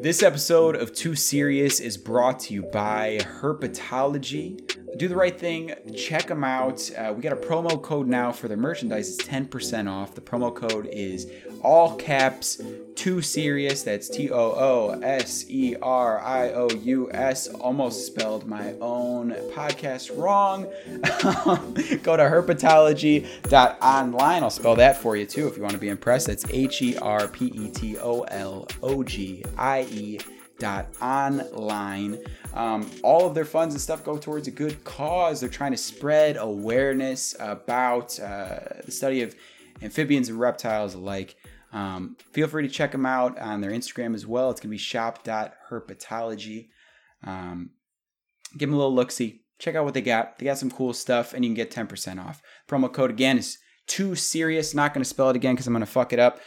This episode of Too Serious is brought to you by Herpetology. Do the right thing, check them out. Uh, we got a promo code now for their merchandise. It's 10% off. The promo code is all caps Too Serious. That's T O O S E R I O U S. Almost spelled my own podcast wrong. Go to herpetologie.online. I'll spell that for you too if you want to be impressed. That's H E R P E T O L O G I E dot online. Um, all of their funds and stuff go towards a good cause. They're trying to spread awareness about uh, the study of amphibians and reptiles alike. Um, feel free to check them out on their Instagram as well. It's going to be shop.herpetology. Um, give them a little look see. Check out what they got. They got some cool stuff, and you can get 10% off. Promo code again is too serious. Not going to spell it again because I'm going to fuck it up.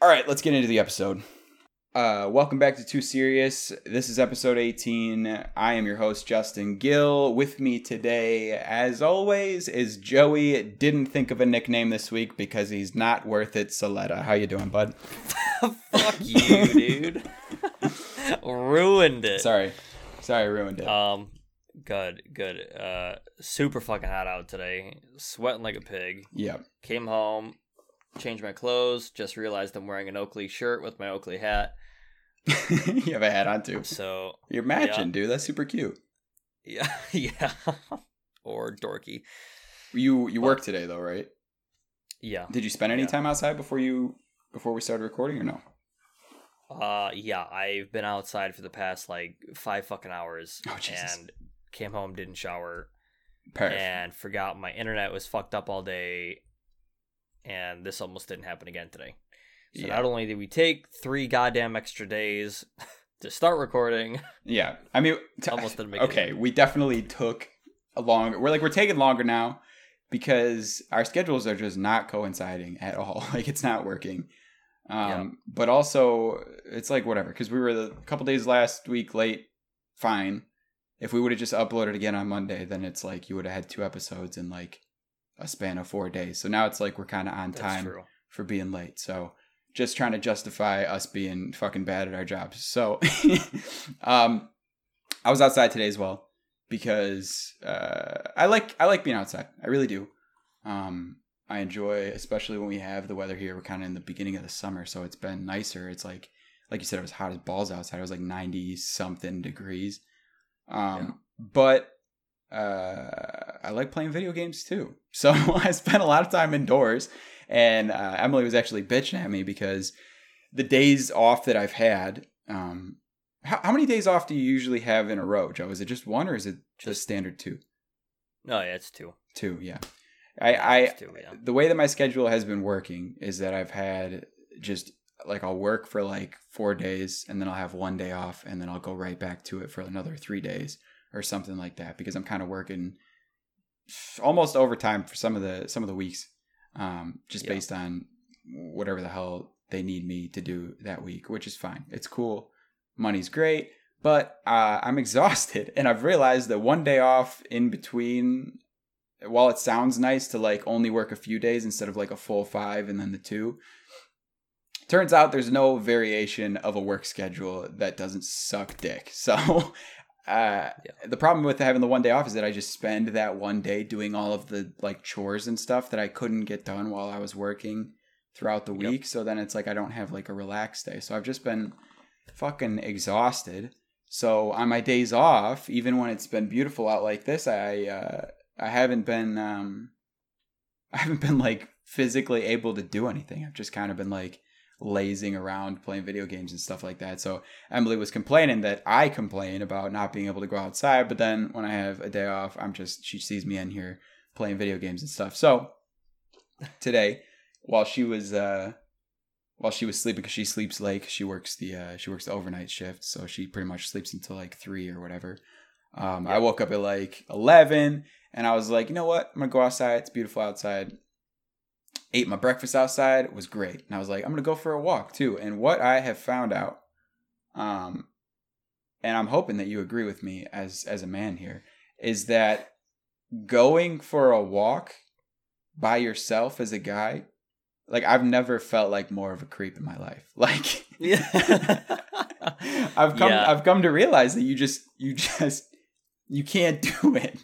All right, let's get into the episode. Uh, welcome back to Too Serious. This is episode 18. I am your host, Justin Gill. With me today, as always, is Joey. Didn't think of a nickname this week because he's not worth it. Soletta, how you doing, bud? Fuck you, dude. ruined it. Sorry, sorry, ruined it. Um, good, good. Uh, super fucking hot out today. Sweating like a pig. Yep. Came home, changed my clothes. Just realized I'm wearing an Oakley shirt with my Oakley hat. you have a hat on too. So You're matching, yeah. dude. That's super cute. yeah, yeah. or dorky. You you work today though, right? Yeah. Did you spend any Yeah. time outside before you before we started recording or no? Uh, yeah. I've been outside for the past like five fucking hours, Oh, Jesus. and came home, didn't shower, Perfect. and forgot my internet was fucked up all day and this almost didn't happen again today so Yeah. not only did we take three goddamn extra days to start recording Yeah, I mean, t- Almost didn't make it. okay. We definitely took a longer. We're like we're taking longer now because our schedules are just not coinciding at all. Like it's not working. Um, Yeah. But also, it's like whatever because we were a couple days last week late. Fine. If we would have just uploaded again on Monday, then it's like you would have had two episodes in like a span of four days. So now it's like we're kind of on time for being late. So just trying to justify us being fucking bad at our jobs. So um I was outside today as well because uh I like I like being outside. I really do. Um I enjoy especially when we have the weather here. We're kind of in the beginning of the summer, so it's been nicer. It's like like you said it was hot as balls outside. It was like 90 something degrees. Um but uh, I like playing video games too. So I spent a lot of time indoors, and uh, Emily was actually bitching at me because the days off that I've had. Um, how, how many days off do you usually have in a row, Joe? Is it just one or is it just standard two? no yeah it's two Two, yeah. I, I two, yeah. the way that my schedule has been working is that I've had just like I'll work for like four days and then I'll have one day off and then I'll go right back to it for another three days or something like that because I'm kind of working almost overtime for some of the some of the weeks, um, just Yeah. based on whatever the hell they need me to do that week, which is fine. It's cool, money's great, but uh, I'm exhausted and I've realized that one day off in between while it sounds nice to like only work a few days instead of like a full five and then the two turns out there's no variation of a work schedule that doesn't suck dick so uh the problem with having the one day off is that i just spend that one day doing all of the like chores and stuff that i couldn't get done while i was working throughout the Yep. week so then it's like i don't have like a relaxed day so i've just been fucking exhausted so on my days off even when it's been beautiful out like this i uh I haven't been um I haven't been like physically able to do anything. I've just kind of been like lazing around playing video games and stuff like that. So Emily was complaining that I complain about not being able to go outside, but then when I have a day off, I'm just she sees me in here playing video games and stuff. So today, while she was uh while she was sleeping because she sleeps late she works the uh she works the overnight shift, so she pretty much sleeps until like 3 or whatever. Um I woke up at like 11 and I was like, you know what? I'm gonna go outside. It's beautiful outside. Ate my breakfast outside. It was great. And I was like, I'm gonna go for a walk too. And what I have found out, um, and I'm hoping that you agree with me as as a man here, is that going for a walk by yourself as a guy, like I've never felt like more of a creep in my life. Like Yeah. I've come Yeah. I've come to realize that you just you just you can't do it.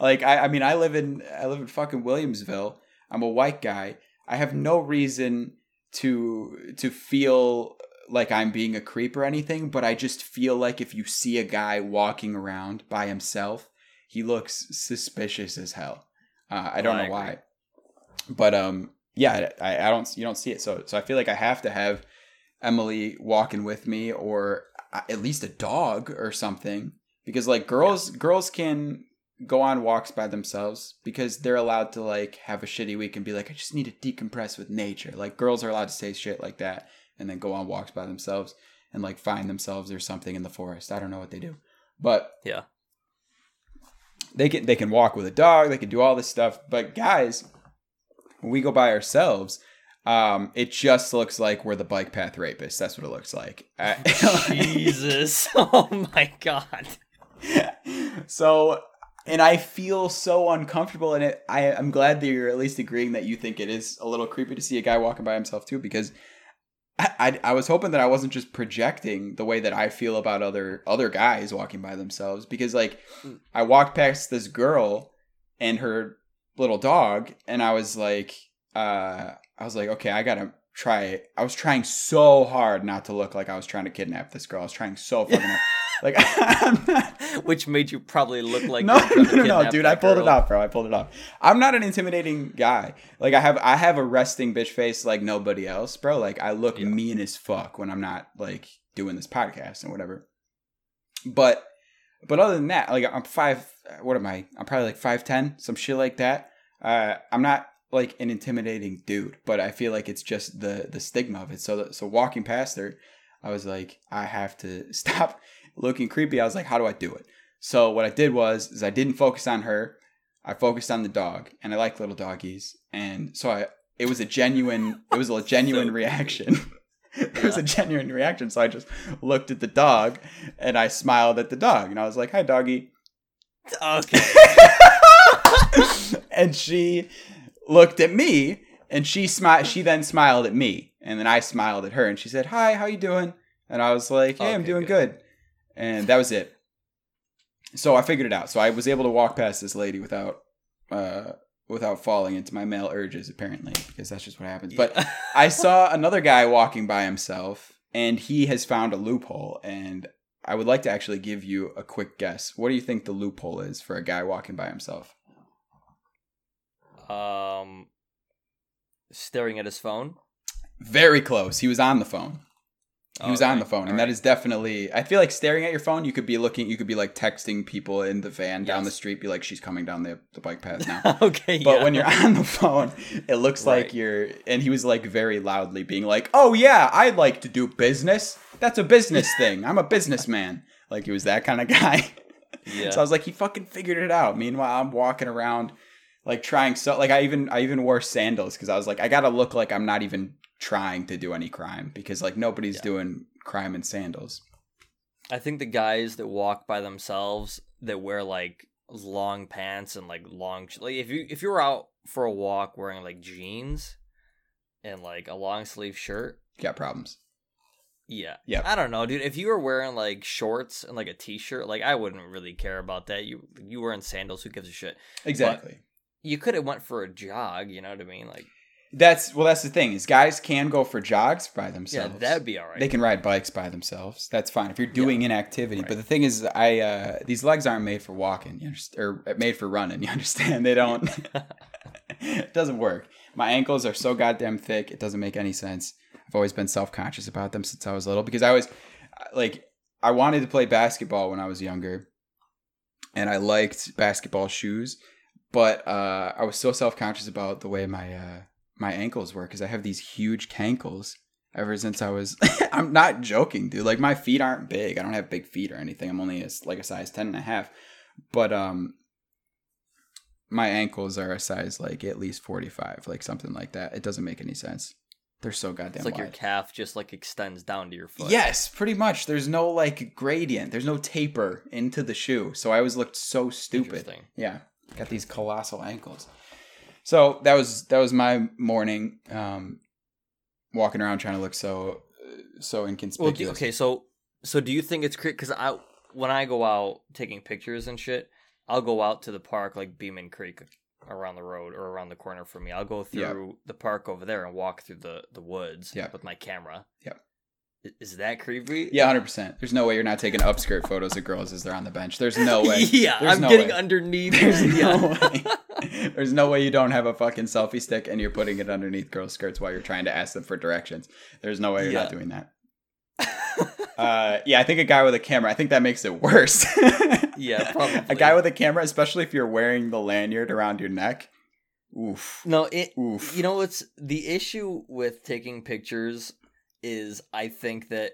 Like I I mean I live in I live in fucking Williamsville. I'm a white guy. I have no reason to to feel like I'm being a creep or anything, but I just feel like if you see a guy walking around by himself, he looks suspicious as hell. Uh, I don't I know why, but um, yeah, I, I don't you don't see it, so so I feel like I have to have Emily walking with me or at least a dog or something because like girls girls can go on walks by themselves because they're allowed to like have a shitty week and be like I just need to decompress with nature. Like girls are allowed to say shit like that and then go on walks by themselves and like find themselves or something in the forest. I don't know what they do. But Yeah. they can they can walk with a dog, they can do all this stuff, but guys when we go by ourselves um, it just looks like we're the bike path rapists. That's what it looks like. Jesus. Oh my god. so and i feel so uncomfortable in it. I, i'm glad that you're at least agreeing that you think it is a little creepy to see a guy walking by himself too because I, I, I was hoping that i wasn't just projecting the way that i feel about other other guys walking by themselves. Because like i walked past this girl and her little dog and i was like uh i was like okay i gotta try i was trying so hard not to look like i was trying to kidnap this girl. I was trying so fucking hard like not Which made you probably look like no, no, no, no, dude! I pulled it off, bro. I pulled it off. I'm not an intimidating guy. Like I have, I have a resting bitch face like nobody else, bro. Like I look Yeah. mean as fuck when I'm not like doing this podcast and whatever. But, but other than that, like I'm five. What am I? I'm probably like five ten, some shit like that. Uh, I'm not like an intimidating dude, but I feel like it's just the the stigma of it. So, so walking past her, I was like, I have to stop looking creepy. I was like, how do I do it? So what I did was is I didn't focus on her. I focused on the dog, and I like little doggies, and so I it was a genuine it was a genuine So reaction. it was a genuine reaction. So I just looked at the dog and I smiled at the dog, and I was like, "Hi, doggy," Okay. and she looked at me, and she smiled. She then smiled at me, and then I smiled at her, and she said, "Hi, how you doing?" And I was like, "Hey, I'm doing good. good," and that was it. So I figured it out. So I was able to walk past this lady without uh, without falling into my male urges, apparently, because that's just what happens. But I saw another guy walking by himself, and he has found a loophole. And I would like to actually give you a quick guess. What do you think the loophole is for a guy walking by himself? um, staring at his phone. Very close. He was on the phone. He oh, was on the phone, and alright. that is definitely. I feel like staring at your phone. You could be looking. You could be like texting people in the van down the street. Be like, she's coming down the the bike path now. okay. But yeah. when you're on the phone, it looks like you're. And he was like very loudly being like, "Oh yeah, I'd like to do business. That's a business thing. I'm a businessman." Like he was that kind of guy. yeah. So I was like, he fucking figured it out. Meanwhile, I'm walking around, like trying so. Like I even I even wore sandals because I was like, I gotta look like I'm not even trying to do any crime because like nobody's Yeah. doing crime in sandals. I think the guys that walk by themselves that wear like long pants and like long like if you if you were out for a walk wearing like jeans and like a long sleeve shirt, Got problems. yeah. Yeah. I don't know, dude. If you were wearing like shorts and like a t-shirt, like I wouldn't really care about that. You you were in sandals, who gives a shit? Exactly. You could have went for a jog, you know what I mean? Like That's well. That's the thing is guys can go for jogs by themselves. yeah, that'd be all right. They can ride bikes by themselves. That's fine if you're doing an activity. Right. But the thing is, I uh, these legs aren't made for walking. Or made for running. You understand? They don't. it doesn't work. My ankles are so goddamn thick. It doesn't make any sense. I've always been self conscious about them since I was little because I was like I wanted to play basketball when I was younger, and I liked basketball shoes, but uh, I was so self conscious about the way my uh, my ankles were because I have these huge cankles ever since I was. I'm not joking, dude. Like my feet aren't big. I don't have big feet or anything. I'm only a, like a size 10 and a half. But um my ankles are a size like at least 45, like something like that. It doesn't make any sense. They're so goddamn it's like your calf just like extends down to your foot. Yes, pretty much. There's no like gradient. There's no taper into the shoe. So I always looked so stupid. Interesting. Yeah, got these colossal ankles. So that was that was my morning, um, walking around trying to look so so Well, inconspicuous. do, okay, so So do you think it's creepy? Because I, when I go out taking pictures and shit, I'll go out to the park like Beeman Creek around the road or around the corner for me. I'll go Yeah. through the park over there and walk through the the woods Yeah. with my camera. Yeah. Is that creepy? Yeah, hundred percent. There's no way you're not taking upskirt photos of girls as they're on the bench. There's no way. yeah, There's I'm no getting way. underneath. There's no way. There's no way you don't have a fucking selfie stick and you're putting it underneath girls' skirts while you're trying to ask them for directions. There's no way you're not doing that. Uh, yeah, I think a guy with a camera. I think that makes it worse. Yeah, probably. A guy with a camera, especially if you're wearing the lanyard around your neck. Oof. no, it. Oof. You know it's the issue with taking pictures is I think that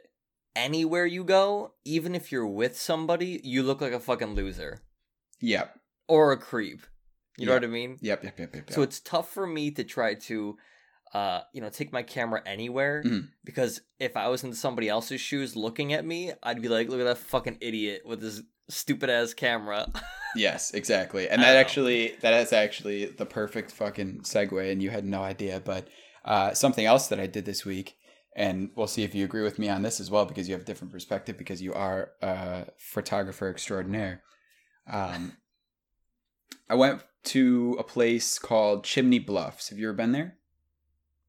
anywhere you go, even if you're with somebody, you look like a fucking loser Yep. or a creep. You know what I mean? Yep. Yep. Yep. Yep. So it's tough for me to try to, uh, you know, take my camera anywhere Mhm. because if I was in somebody else's shoes looking at me, I'd be like, "Look at that fucking idiot with his stupid ass camera." Yes, exactly. And I that don't know. actually that is actually the perfect fucking segue and you had no idea, but uh, something else that I did this week and we'll see if you agree with me on this as well because you have a different perspective because you are a photographer extraordinaire. Um, I went to a place called Chimney Bluffs. Have you ever been there?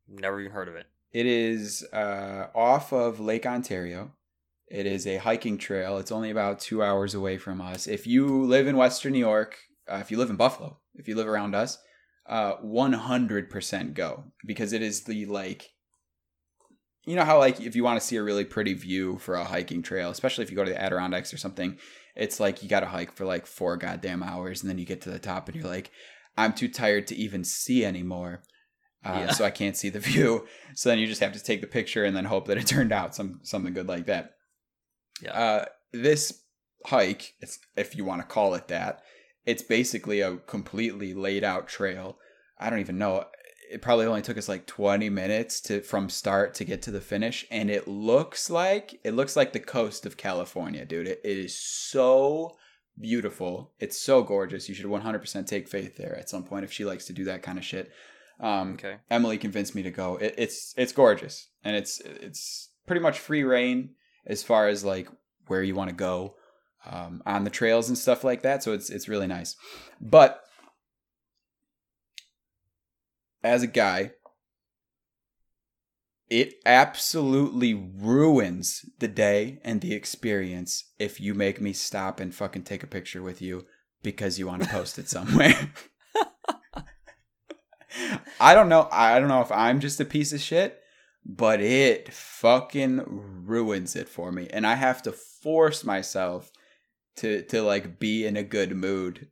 Never even heard of it. It is uh, off of Lake Ontario. It is a hiking trail. It's only about two hours away from us. If you live in Western New York, uh, if you live in Buffalo, if you live around us, uh, 100% go because it is the like, you know how like if you want to see a really pretty view for a hiking trail, especially if you go to the Adirondacks or something, it's like you got to hike for like four goddamn hours and then you get to the top and you're like, I'm too tired to even see anymore. Uh, Yeah. So I can't see the view. So then you just have to take the picture and then hope that it turned out some something good like that. Yeah. Uh, this hike, it's, if you want to call it that, it's basically a completely laid out trail. I don't even know. It probably only took us like 20 minutes to from start to get to the finish, and it looks like it looks like the coast of California, dude. It, it is so beautiful. It's so gorgeous. You should 100% take Faith there at some point if she likes to do that kind of shit. Um, Okay. Emily convinced me to go. It, it's it's gorgeous, and it's it's pretty much free reign as far as like where you want to go um, on the trails and stuff like that. So it's it's really nice. But as a guy, it absolutely ruins the day and the experience if you make me stop and fucking take a picture with you because you want to post it somewhere. I don't know. I don't know if I'm just a piece of shit, but it fucking ruins it for me, and I have to force myself to to like be in a good mood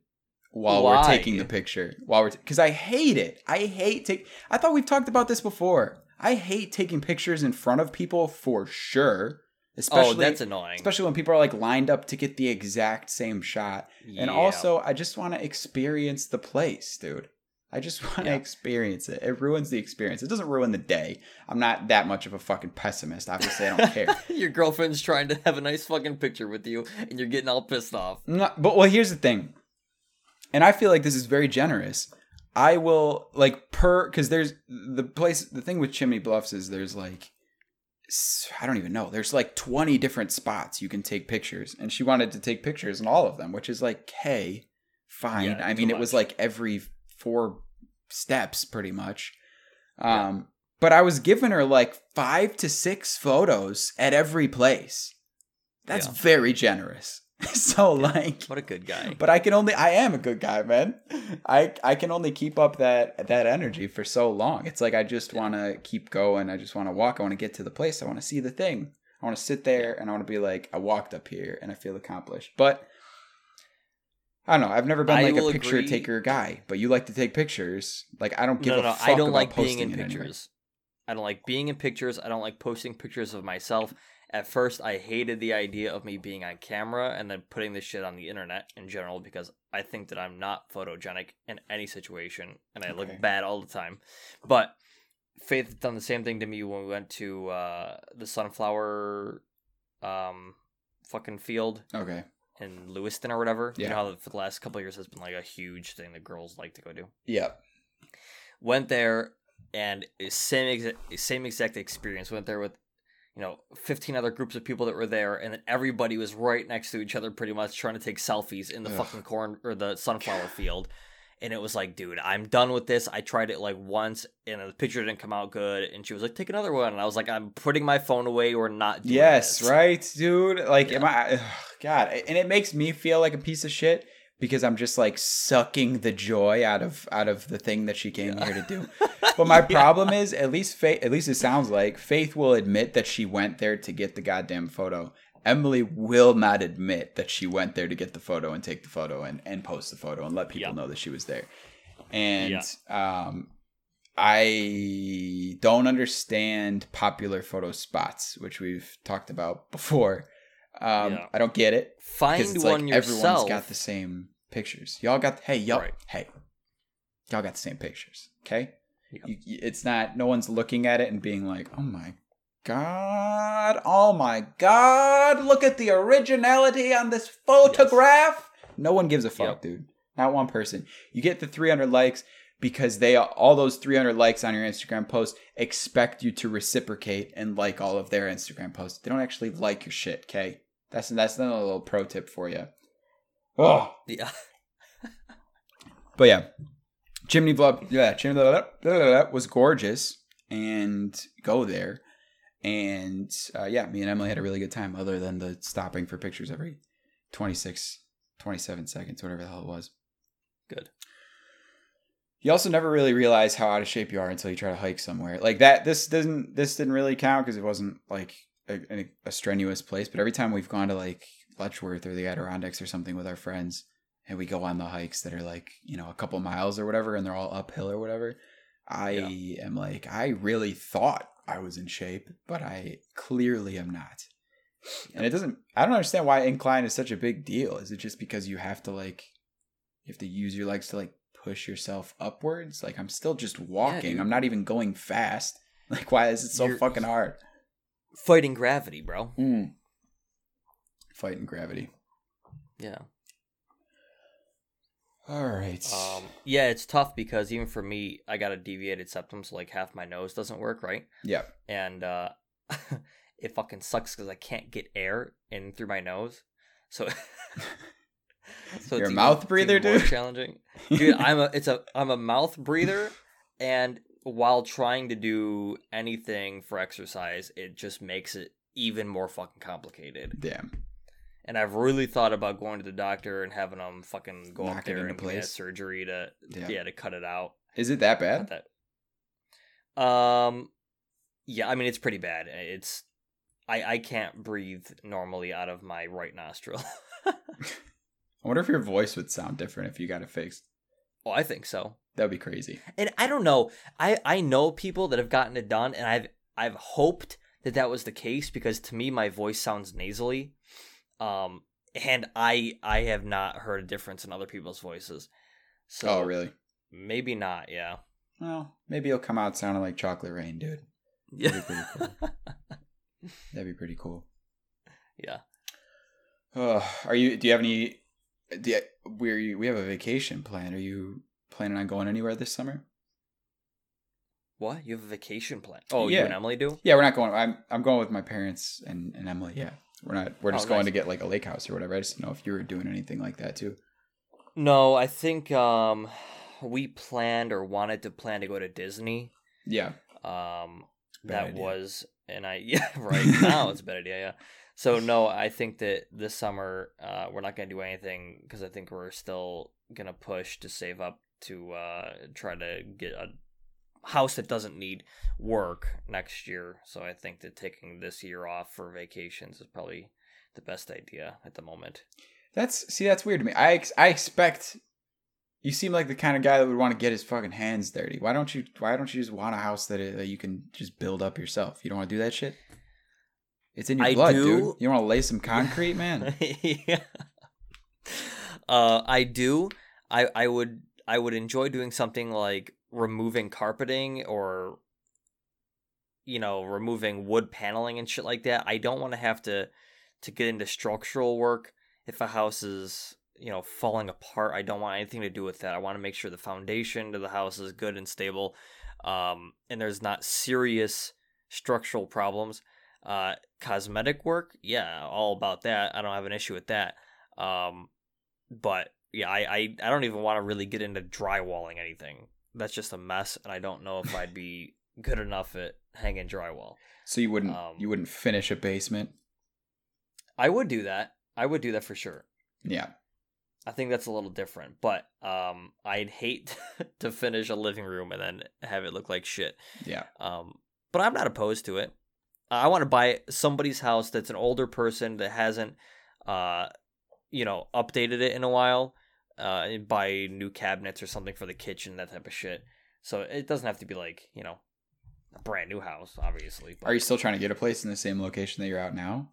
while we're Why? taking the picture. While we're because I hate it. I hate take. I thought we've talked about this before. I hate taking pictures in front of people for sure. Especially, oh, that's annoying. especially when people are like lined up to get the exact same shot. And also, I just want to experience the place, dude. I just want to Yeah. experience it. It ruins the experience. It doesn't ruin the day. I'm not that much of a fucking pessimist. Obviously, I don't care. your girlfriend's trying to have a nice fucking picture with you, and you're getting all pissed off. No, but well, here's the thing, and I feel like this is very generous. I will like per because there's the place. The thing with Chimney Bluffs is there's like I don't even know. There's like 20 different spots you can take pictures, and she wanted to take pictures in all of them, which is like, hey, fine. Yeah, I mean, it was like every four steps, pretty much. Um, but I was giving her like five to six photos at every place. That's Yeah. very generous. so like What a good guy. but I can only I am a good guy, man. I I can only keep up that that energy for so long. It's like I just want to keep going. I just want to walk. I want to get to the place. I want to see the thing. I want to sit there and I want to be like I walked up here and I feel accomplished. But I don't know. I've never been I like a picture agree- taker guy, but you like to take pictures. Like I don't give no, a fuck I don't about like being in it anyway. pictures. I don't like being in pictures. I don't like posting pictures of myself. At first, I hated the idea of me being on camera and then putting this shit on the internet in general because I think that I'm not photogenic in any situation and I Okay. look bad all the time. But Faith done the same thing to me when we went to uh, the sunflower um, fucking field Okay. in Lewiston or whatever. You Yeah. know how for the last couple of years has been like a huge thing that girls like to go do Yep. went there and same exact same exact experience went there with you know, 15 other groups of people that were there, and then everybody was right next to each other, pretty much trying to take selfies in the Ugh. fucking corn or the sunflower field. And it was like, dude, I'm done with this. I tried it like once, and the picture didn't come out good. And she was like, take another one. And I was like, I'm putting my phone away. We're not doing Yes, this. right, dude. Like, am I? ugh, God, and it makes me feel like a piece of shit because I'm just like sucking the joy out of out of the thing that she came here to do. But my Yeah. problem is, at least Faith, at least it sounds like Faith will admit that she went there to get the goddamn photo. Emily will not admit that she went there to get the photo and take the photo and, and post the photo and let people Yeah. know that she was there. And um, I don't understand popular photo spots, which we've talked about before. Um, Yeah. I don't get it Find it's one like yourself. everyone's got the same pictures. Y'all got hey y'all Right. hey y'all got the same pictures. Okay, Yeah. you, it's not no one's looking at it and being like, oh my god, oh my god, look at the originality on this photograph. No one gives a fuck, Yep. dude. Not one person. You get the 300 likes because they all those 300 likes on your Instagram post expect you to reciprocate and like all of their Instagram posts. They don't actually like your shit, okay? That's that's another little pro tip for you. Oh, Yeah. but yeah, chimney vlog, yeah, chimney blah, was gorgeous, and go there, and uh, yeah, me and Emily had a really good time. Other than the stopping for pictures every 26, 27 seconds, whatever the hell it was. Good. You also never really realize how out of shape you are until you try to hike somewhere like that. This doesn't this didn't really count because it wasn't like a, a, a strenuous place. But every time we've gone to like Letchworth or the Adirondacks or something with our friends, and we go on the hikes that are like you know a couple miles or whatever, and they're all uphill or whatever, I am like I really thought I was in shape, but I clearly am not. And it doesn't. I don't understand why incline is such a big deal. Is it just because you have to like you have to use your legs to like push yourself upwards? Like I'm still just walking. dude. I'm not even going fast. Like why is it so You're- fucking hard? Fighting gravity, bro. Mm. Fighting gravity. Yeah. All right. Um, yeah, it's tough because even for me, I got a deviated septum, so like half my nose doesn't work right, yeah. and uh, it fucking sucks because I can't get air in through my nose. So, so You're a even- mouth it's breather, even more dude? Challenging, dude. I'm a it's a I'm a mouth breather, and while trying to do anything for exercise, it just makes it even more fucking complicated. Damn. And I've really thought about going to the doctor and having them fucking go Knock up there and give me a place. surgery to Yeah. yeah. to cut it out. Is it that bad? that. Um, yeah, I mean it's pretty bad. It's I I can't breathe normally out of my right nostril. I wonder if your voice would sound different if you got it fixed. oh, I think so. That'd be crazy. And I don't know. I I know people that have gotten it done, and I've I've hoped that that was the case because to me my voice sounds nasally. Um, and I I have not heard a difference in other people's voices. So oh, really? Maybe not. Yeah. Well, maybe it'll come out sounding like chocolate rain, dude. Yeah. That'd be pretty cool. That'd be pretty cool. yeah. Oh, are you? Do you have any? Do you, we we have a vacation plan. Are you planning on going anywhere this summer? What? You have a vacation plan? Oh, you Yeah. and Emily do? Yeah, we're not going. I'm I'm going with my parents and, and Emily. Yeah, we're not. We're just Oh, going nice. to get like a lake house or whatever. I just didn't know if you were doing anything like that too. No, I think um we planned or wanted to plan to go to Disney. Yeah. Um Bad that idea. was and I yeah, right. now it's a bad idea, yeah. So no, I think that this summer uh we're not going to do anything cuz I think we're still going to push to save up to uh try to get a house that doesn't need work next year. So I think that taking this year off for vacations is probably the best idea at the moment. That's see, that's weird to me. I ex- I expect you seem like the kind of guy that would want to get his fucking hands dirty. Why don't you? Why don't you just want a house that, that you can just build up yourself? You don't want to do that shit. It's in your I blood, do. dude. You want to lay some concrete, man. yeah. Uh, I do. I I would I would enjoy doing something like removing carpeting or you know removing wood paneling and shit like that. I don't want to have to to get into structural work if a house is you know falling apart. I don't want anything to do with that. I want to make sure the foundation to the house is good and stable, um, and there's not serious structural problems. Uh, cosmetic work, yeah, all about that. I don't have an issue with that. Um, but yeah, I, I, I don't even want to really get into drywalling anything. That's just a mess, and I don't know if I'd be good enough at hanging drywall. So you wouldn't Um, you wouldn't finish a basement? I would do that. I would do that for sure. Yeah. I think that's a little different, but um, I'd hate to finish a living room and then have it look like shit. Yeah. Um, but I'm not opposed to it. I want to buy somebody's house that's an older person that hasn't, uh, you know, updated it in a while. Uh, buy new cabinets or something for the kitchen, that type of shit. So it doesn't have to be like you know, a brand new house, obviously. But Are you still trying to get a place in the same location that you're out now?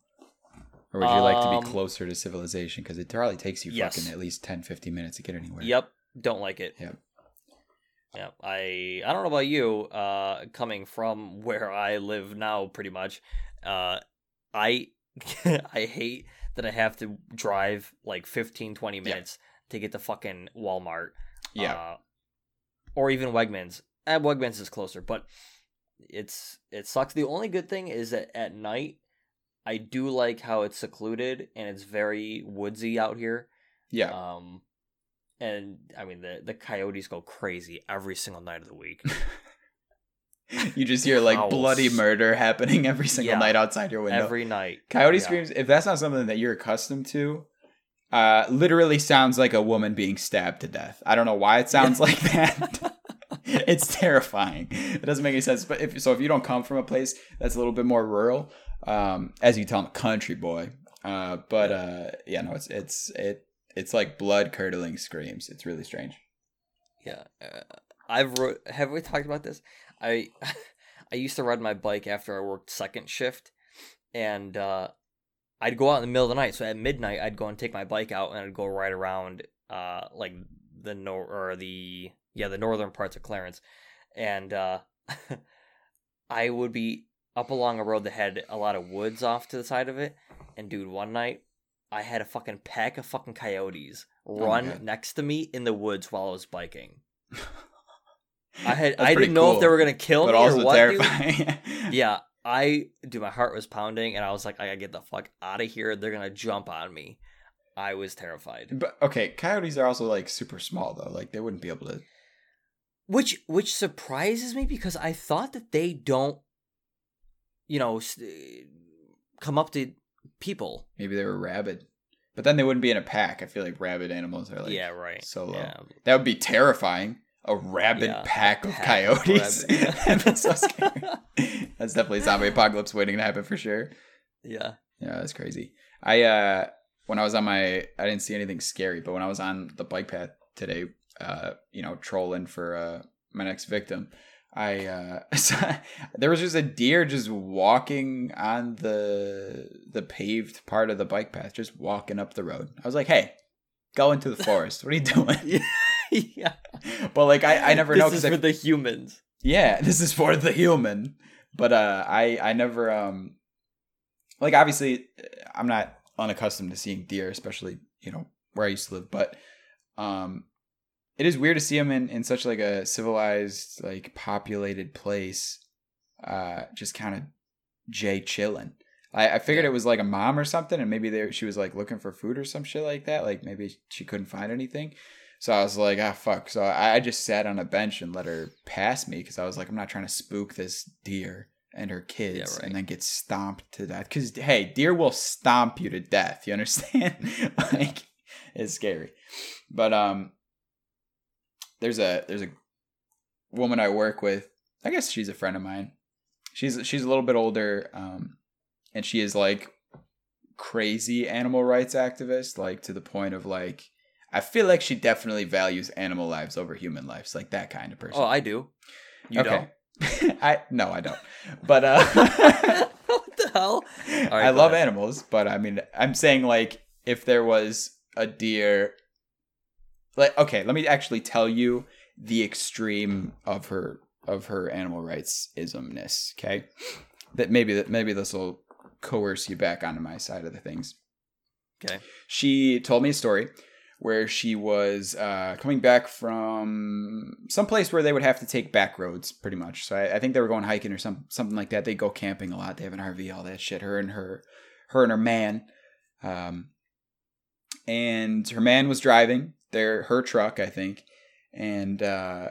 Or would you like to Um, be closer to civilization? Because it probably takes you Yes. fucking at least 10, 15 minutes to get anywhere. Yep, don't like it. Yep. Yep. I I don't know about you. Uh, coming from where I live now, pretty much. Uh, I I hate that I have to drive like 15, 20 minutes to get to fucking Walmart. Yeah. Uh, or even Wegmans. And Wegmans is closer, but it's it sucks. The only good thing is that at night, I do like how it's secluded and it's very woodsy out here. yeah. Um, and I mean the the coyotes go crazy every single night of the week. you just hear like bloody murder happening every single Yeah. night outside your window. every night. Coyote Yeah. screams, if that's not something that you're accustomed to, uh, literally sounds like a woman being stabbed to death. I don't know why it sounds like that. it's terrifying. It doesn't make any sense. But if so, if you don't come from a place that's a little bit more rural, um, as you tell them, country boy. Uh, but uh, yeah, no, it's it's it it's like blood curdling screams. It's really strange. Yeah, uh, I've ro- have we talked about this? I I used to ride my bike after I worked second shift, and uh, I'd go out in the middle of the night. So at midnight, I'd go and take my bike out, and I'd go right around uh like the nor or the yeah the northern parts of Clarence, and uh, I would be up along a road that had a lot of woods off to the side of it, and dude, one night. I had a fucking pack of fucking coyotes Oh run God. next to me in the woods while I was biking. I had That's I didn't know if they were gonna kill but me also or what. terrifying. Yeah, I do. my heart was pounding, and I was like, I gotta get the fuck out of here. They're gonna jump on me. I was terrified. But okay, coyotes are also like super small though. Like they wouldn't be able to. Which which surprises me because I thought that they don't, you know, s- come up to people. Maybe they were rabid, but then they wouldn't be in a pack. I feel like rabid animals are like yeah, right. solo. Yeah, That would be terrifying. A rabid Yeah, a pack of pack coyotes. rabid- That'd so scary. That's definitely zombie apocalypse waiting to happen for sure. yeah. Yeah, that's crazy. I uh when I was on my I didn't see anything scary, but when I was on the bike path today, uh, you know, trolling for uh my next victim, I uh there was just a deer just walking on the the paved part of the bike path, just walking up the road. I was like, "Hey, go into the forest. What are you doing?" yeah. but like I I never this know because for the humans. yeah, this is for the human. But uh I I never um like obviously I'm not unaccustomed to seeing deer, especially, you know, where I used to live, but um it is weird to see them in, in such like a civilized, like populated place, uh, just kind of Jay chilling. I, I figured Yeah. it was like a mom or something, and maybe they, she was like looking for food or some shit like that. Like maybe she couldn't find anything. So I was like, ah, fuck. So I, I just sat on a bench and let her pass me because I was like, I'm not trying to spook this deer and her kids right. and then get stomped to death. Because, hey, deer will stomp you to death. You understand? like, it's scary. But, um, there's a, there's a woman I work with. I guess she's a friend of mine. She's, she's a little bit older. Um, and she is like crazy animal rights activist, like to the point of like, I feel like she definitely values animal lives over human lives, like that kind of person. Oh, I do. You don't. I no, I don't. But uh what the hell? right, I love ahead. animals, but I mean I'm saying like if there was a deer like okay, let me actually tell you the extreme of her of her animal rights ismness, okay? That maybe that maybe this will coerce you back onto my side of the things. Okay. She told me a story where she was uh, coming back from some place where they would have to take back roads, pretty much. So I, I think they were going hiking or some something like that. They go camping a lot. They have an RV, all that shit. Her and her, her and her man, um, and her man was driving their her truck, I think, and uh,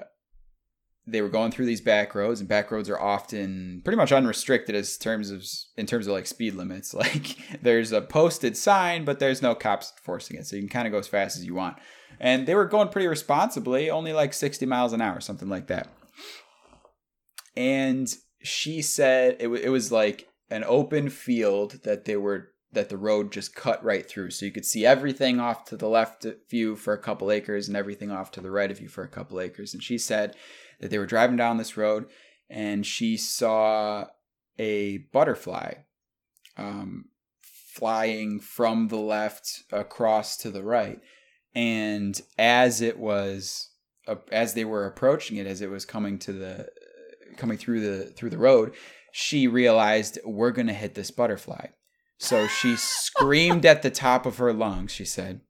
they were going through these back roads and back roads are often pretty much unrestricted as terms of in terms of like speed limits. Like there's a posted sign but there's no cops forcing it so you can kind of go as fast as you want. And they were going pretty responsibly only like 60 miles an hour something like that. And she said it, w- it was like an open field that they were that the road just cut right through. So you could see everything off to the left of you for a couple acres and everything off to the right of you for a couple acres. And she said that they were driving down this road and she saw a butterfly um, flying from the left across to the right. And as it was, uh, as they were approaching it, as it was coming to the, coming through the through the road, she realized we're gonna hit this butterfly. So she screamed at the top of her lungs. She said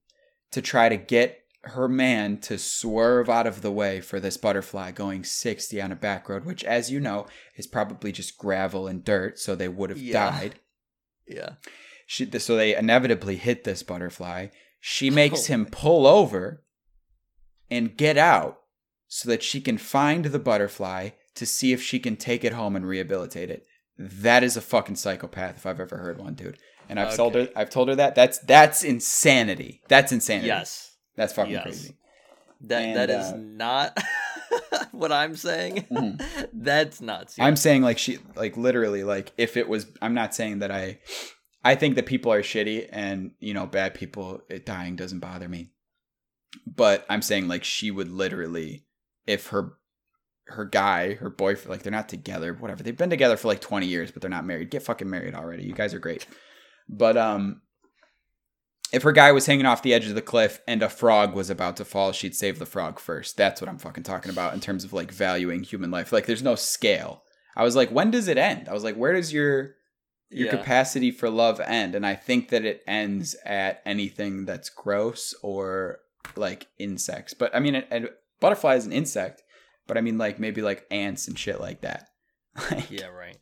to try to get her man to swerve out of the way for this butterfly going 60 on a back road, which, as you know, is probably just gravel and dirt, so they would have Yeah. died. Yeah. She, so they inevitably hit this butterfly. She oh makes Oh. him pull over and get out so that she can find the butterfly to see if she can take it home and rehabilitate it. That is a fucking psychopath if I've ever heard one, dude. And I've told her I've told her that. That's that's insanity. That's insanity. Yes. That's fucking Yes. crazy. That And, that is uh, not what I'm saying. Mhm. That's nuts. I'm saying like she like literally like if it was I'm not saying that I I think that people are shitty and you know bad people it dying doesn't bother me. But I'm saying like she would literally if her her guy, her boyfriend like they're not together, whatever. They've been together for like 20 years but they're not married. Get fucking married already. You guys are great. But um if her guy was hanging off the edge of the cliff and a frog was about to fall, she'd save the frog first. That's what I'm fucking talking about in terms of like valuing human life. Like there's no scale. I was like, when does it end? I was like, where does your your Yeah. capacity for love end? And I think that it ends at anything that's gross or like insects. But I mean, a, a butterfly is an insect, but I mean like maybe like ants and shit like that. Like, Yeah, right.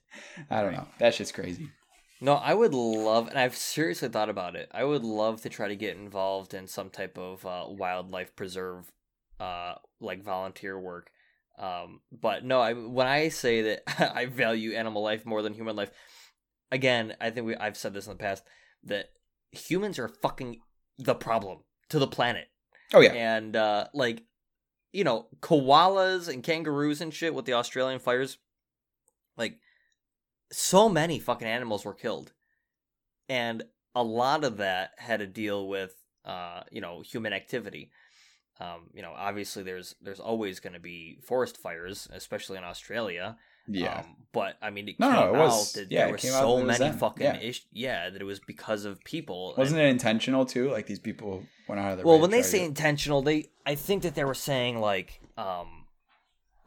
I don't know. That shit's crazy. No, I would love, and I've seriously thought about it. I would love to try to get involved in some type of uh, wildlife preserve, uh, like volunteer work. Um, but no, I when I say that I value animal life more than human life, again, I think we I've said this in the past that humans are fucking the problem to the planet. Oh yeah. and uh like you know koalas and kangaroos and shit with the australian fires like so many fucking animals were killed and a lot of that had to deal with uh you know human activity um you know obviously there's there's always going to be forest fires especially in australia Yeah. um, but I mean, it No, came no, it was- out that yeah, there were so it many them, fucking yeah. ish- yeah, that it was because of people. Wasn't and- it intentional too? Like these people went out of their well, when they say to- intentional, they I think that they were saying like um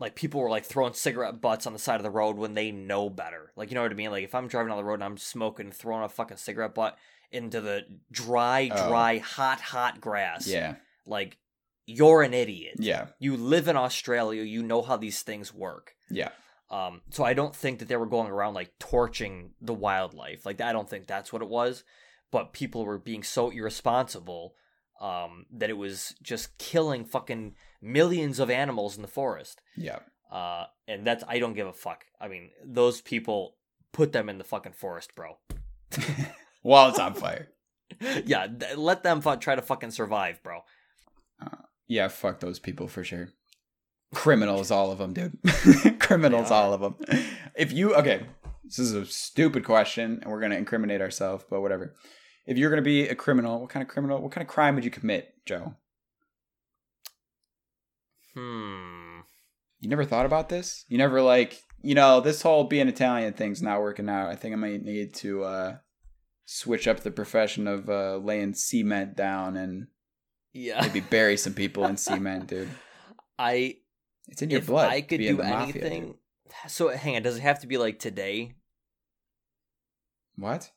like people were like throwing cigarette butts on the side of the road when they know better. Like you know what I mean? Like if I'm driving on the road and I'm smoking, throwing a fucking cigarette butt into the dry, Oh. dry, hot, hot grass. yeah, Like you're an idiot. yeah, You live in Australia, you know how these things work. yeah, Um, so I don't think that they were going around like torching the wildlife. Like I don't think that's what it was. But people were being so irresponsible um, that it was just killing fucking millions of animals in the forest. yeah. Uh, and that's I don't give a fuck. I mean, those people put them in the fucking forest, bro. While it's on fire. yeah, th- let them fu- try to fucking survive, bro. Yeah, fuck those people for sure. Criminals, all of them, dude. Criminals, all of them. If you okay, this is a stupid question, and we're gonna incriminate ourselves, but whatever. If you're gonna be a criminal, what kind of criminal? What kind of crime would you commit, Joe? Hmm. You never thought about this? You never like, you know, this whole being Italian thing's not working out. I think I might need to uh switch up the profession of uh laying cement down and Yeah. maybe bury some people in cement, dude. I It's in your blood. I could do the mafia, anything. so hang on, does it have to be like today? What?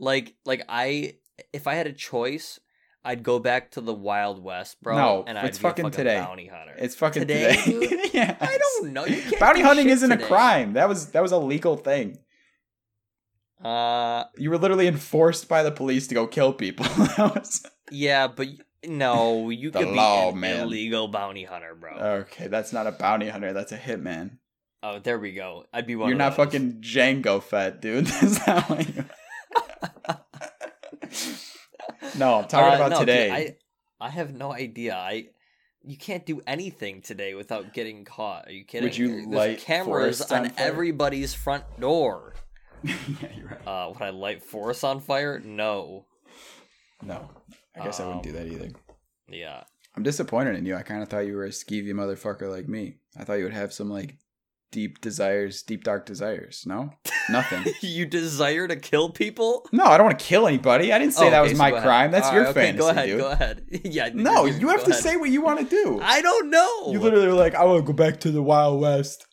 Like like I if I had a choice, I'd go back to the Wild West, bro. No, and it's I'd be fucking fucking today. bounty hunter. It's fucking Today, today. dude? yeah. I don't know. You can't Bounty hunting isn't today. a crime. That was that was a legal thing. Uh, You were literally enforced by the police to go kill people. was yeah, but no, you could law, be an man. illegal bounty hunter, bro. okay. That's not a bounty hunter. That's a hitman. oh, there we go. I'd be one. You're of not those. fucking Django fat, dude. That's not what you. No, I'm talking Uh, about no, dude, today. I I have no idea. I you can't do anything today without getting caught. Are you kidding? Would you There's light cameras on everybody's front door? yeah, you're right. Uh, would I light forests on fire? No. No, I guess I wouldn't do Um, that either. Yeah. I'm disappointed in you. I kind of thought you were a skeevy motherfucker like me. I thought you would have some like deep desires, deep dark desires. No, nothing. you desire to kill people? no, I don't want to kill anybody. I didn't say Oh, that okay, was so my ahead. crime. That's All your right, okay, fantasy, Go ahead. dude. Go ahead. yeah. No, you're- have to ahead. say what you want to do. I don't know. you literally were like, I want to go back to the Wild West.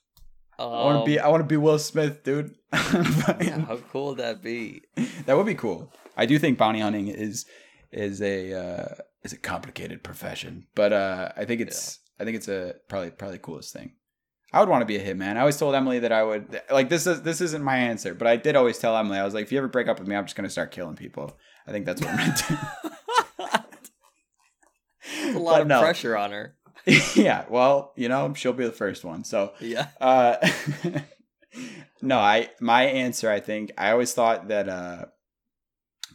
I want to be, Um, I want to be Will Smith, dude. yeah, how cool would that be? that would be cool. I do think bounty hunting is is a uh, is a complicated profession, but uh, I think it's I think it's a probably probably the coolest thing. I would want to be a hitman. I always told Emily that I would like this is this isn't my answer, but I did always tell Emily I was like, if you ever break up with me, I'm just gonna start killing people. I think that's what I'm gonna a lot But of no. pressure on her. yeah, well, you know, she'll be the first one. So Yeah. uh, no, I my answer I think I always thought that uh,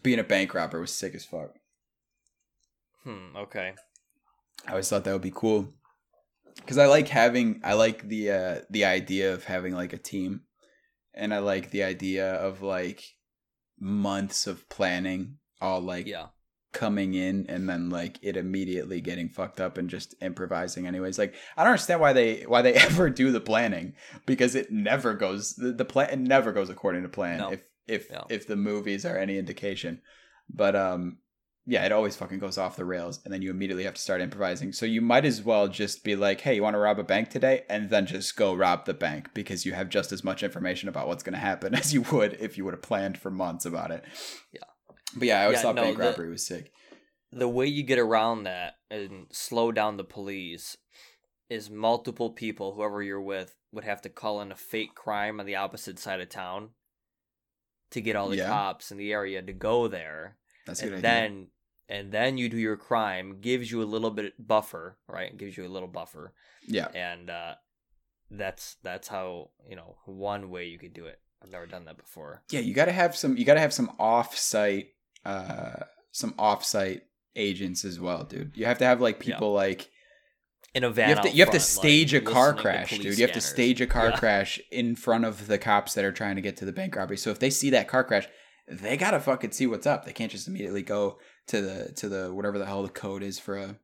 being a bank robber was sick as fuck. Hmm. Okay. I always thought that would be cool because I like having I like the uh, the idea of having like a team, and I like the idea of like months of planning all like Yeah. coming in and then like it immediately getting fucked up and just improvising anyways like i don't understand why they why they ever do the planning because it never goes the, the plan it never goes according to plan No. if if No. if the movies are any indication but um yeah it always fucking goes off the rails and then you immediately have to start improvising so you might as well just be like hey you want to rob a bank today and then just go rob the bank because you have just as much information about what's going to happen as you would if you would have planned for months about it Yeah. but yeah i always Yeah, thought no, bank the- robbery was sick the way you get around that and slow down the police is multiple people, whoever you're with, would have to call in a fake crime on the opposite side of town to get all the Yeah. cops in the area to go there. That's a good and idea. then and then you do your crime, gives you a little bit buffer, right? Gives you a little buffer. yeah. And uh that's that's how, you know, one way you could do it. I've never done that before. Yeah, you got to have some you got to have some off-site uh some off-site agents as well, dude. You have to have like Yeah. people like In a van. you have to you have to stage like, a car crash, dude. You have to stage a car Yeah. crash in front of the cops that are trying to get to the bank robbery. So if they see that car crash, they got to fucking see what's up. They can't just immediately go to the to the whatever the hell the code is for a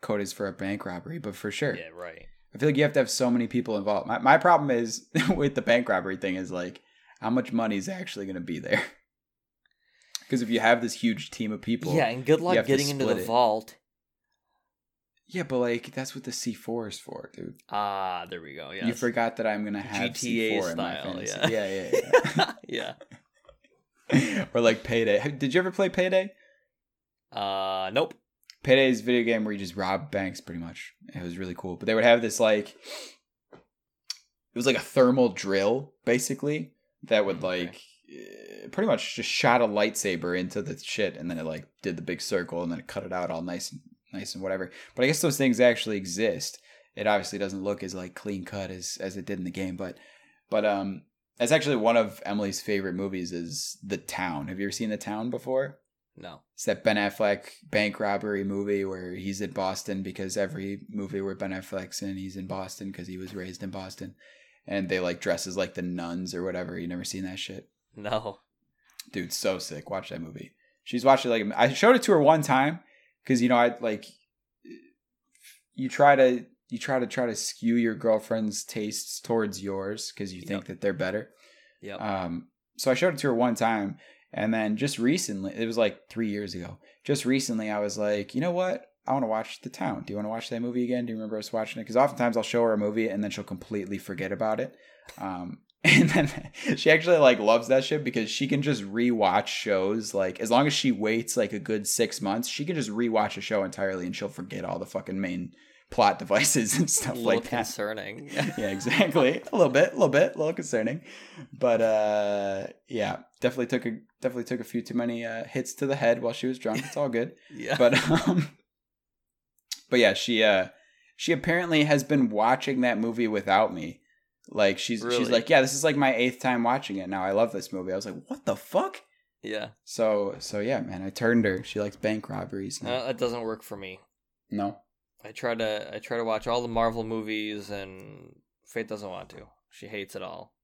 code is for a bank robbery, but for sure. Yeah, right. I feel like you have to have so many people involved. My my problem is with the bank robbery thing is like how much money is actually going to be there? Because if you have this huge team of people, yeah, and good luck getting into the it. vault. yeah, but like that's what the C four is for, dude. Ah, there we go. Yeah. You forgot that I'm gonna have GTA C4 in my style, yeah. Yeah, yeah, yeah. yeah. or like Payday. Did you ever play Payday? Uh, nope. Payday is video game where you just rob banks, pretty much. It was really cool. But they would have this like, it was like a thermal drill, basically, that would Okay. like, eh, pretty much just shot a lightsaber into the shit, and then it like did the big circle, and then it cut it out all nice and nice and whatever. But I guess those things actually exist. It obviously doesn't look as like clean cut as as it did in the game, but but um, that's actually one of Emily's favorite movies is The Town. Have you ever seen The Town before? No. It's that Ben Affleck bank robbery movie where he's in Boston because every movie where Ben Affleck's in, he's in Boston because he was raised in Boston. And they like dresses like the nuns or whatever. You never seen that shit? No. Dude, so sick. Watch that movie. She's watched it like I showed it to her one time because you know I like you try to you try to try to skew your girlfriend's tastes towards yours because you think Yep. that they're better. Yep. Um, so I showed it to her one time, and then just recently, it was like three years ago. Just recently, I was like, you know what? I want to watch The Town. Do you want to watch that movie again? Do you remember us watching it? Because oftentimes I'll show her a movie and then she'll completely forget about it. Um, And then she actually like loves that shit because she can just rewatch shows like as long as she waits like a good six months, she can just rewatch a show entirely and she'll forget all the fucking main plot devices and stuff A little like that. concerning. yeah, exactly. A little bit, a little bit, a little concerning, but uh, yeah, definitely took a definitely took a few too many uh, hits to the head while she was drunk. It's all good, yeah. but um, but yeah, she uh, she apparently has been watching that movie without me. Like she's she's like, yeah, this is like my eighth time watching it now. I love this movie. I was like, what the fuck? yeah. So so yeah, man, I turned her. She likes bank robberies. now. Uh, that doesn't work for me. no, I try to I try to watch all the Marvel movies and Faith doesn't want to. She hates it all.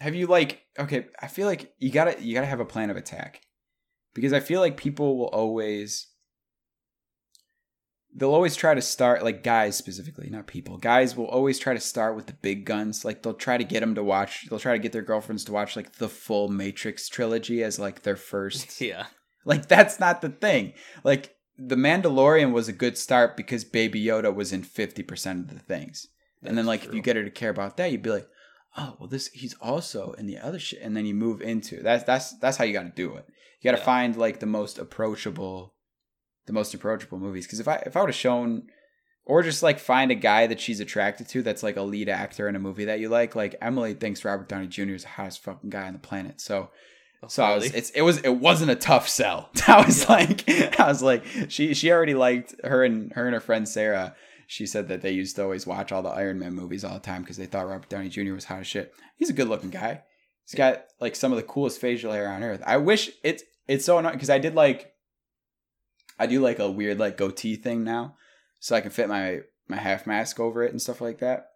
have you like okay i feel like you gotta you gotta have a plan of attack because i feel like people will always they'll always try to start like guys specifically not people guys will always try to start with the big guns like they'll try to get them to watch they'll try to get their girlfriends to watch like the full matrix trilogy as like their first Yeah. like that's not the thing like the mandalorian was a good start because baby yoda was in 50% of the things and then That's like if you get her to care about that, you'd be like, oh well, this he's also in the other shit, and then you move into that's that's that's how you got to do it. You got to Yeah. find like the most approachable, the most approachable movies. Because if I if I would have shown, or just like find a guy that she's attracted to that's like a lead actor in a movie that you like, like Emily thinks Robert Downey Jr. is the hottest fucking guy on the planet. So so I was, it's it was it wasn't a tough sell. I was Yeah. like I was like she she already liked her and her and her friend Sarah. She said that they used to always watch all the Iron Man movies all the time because they thought Robert Downey Jr. was hot as shit. He's a good looking guy. He's got like some of the coolest facial hair on earth. I wish it's it's so annoying because I did like I do like a weird like goatee thing now, so I can fit my my half mask over it and stuff like that.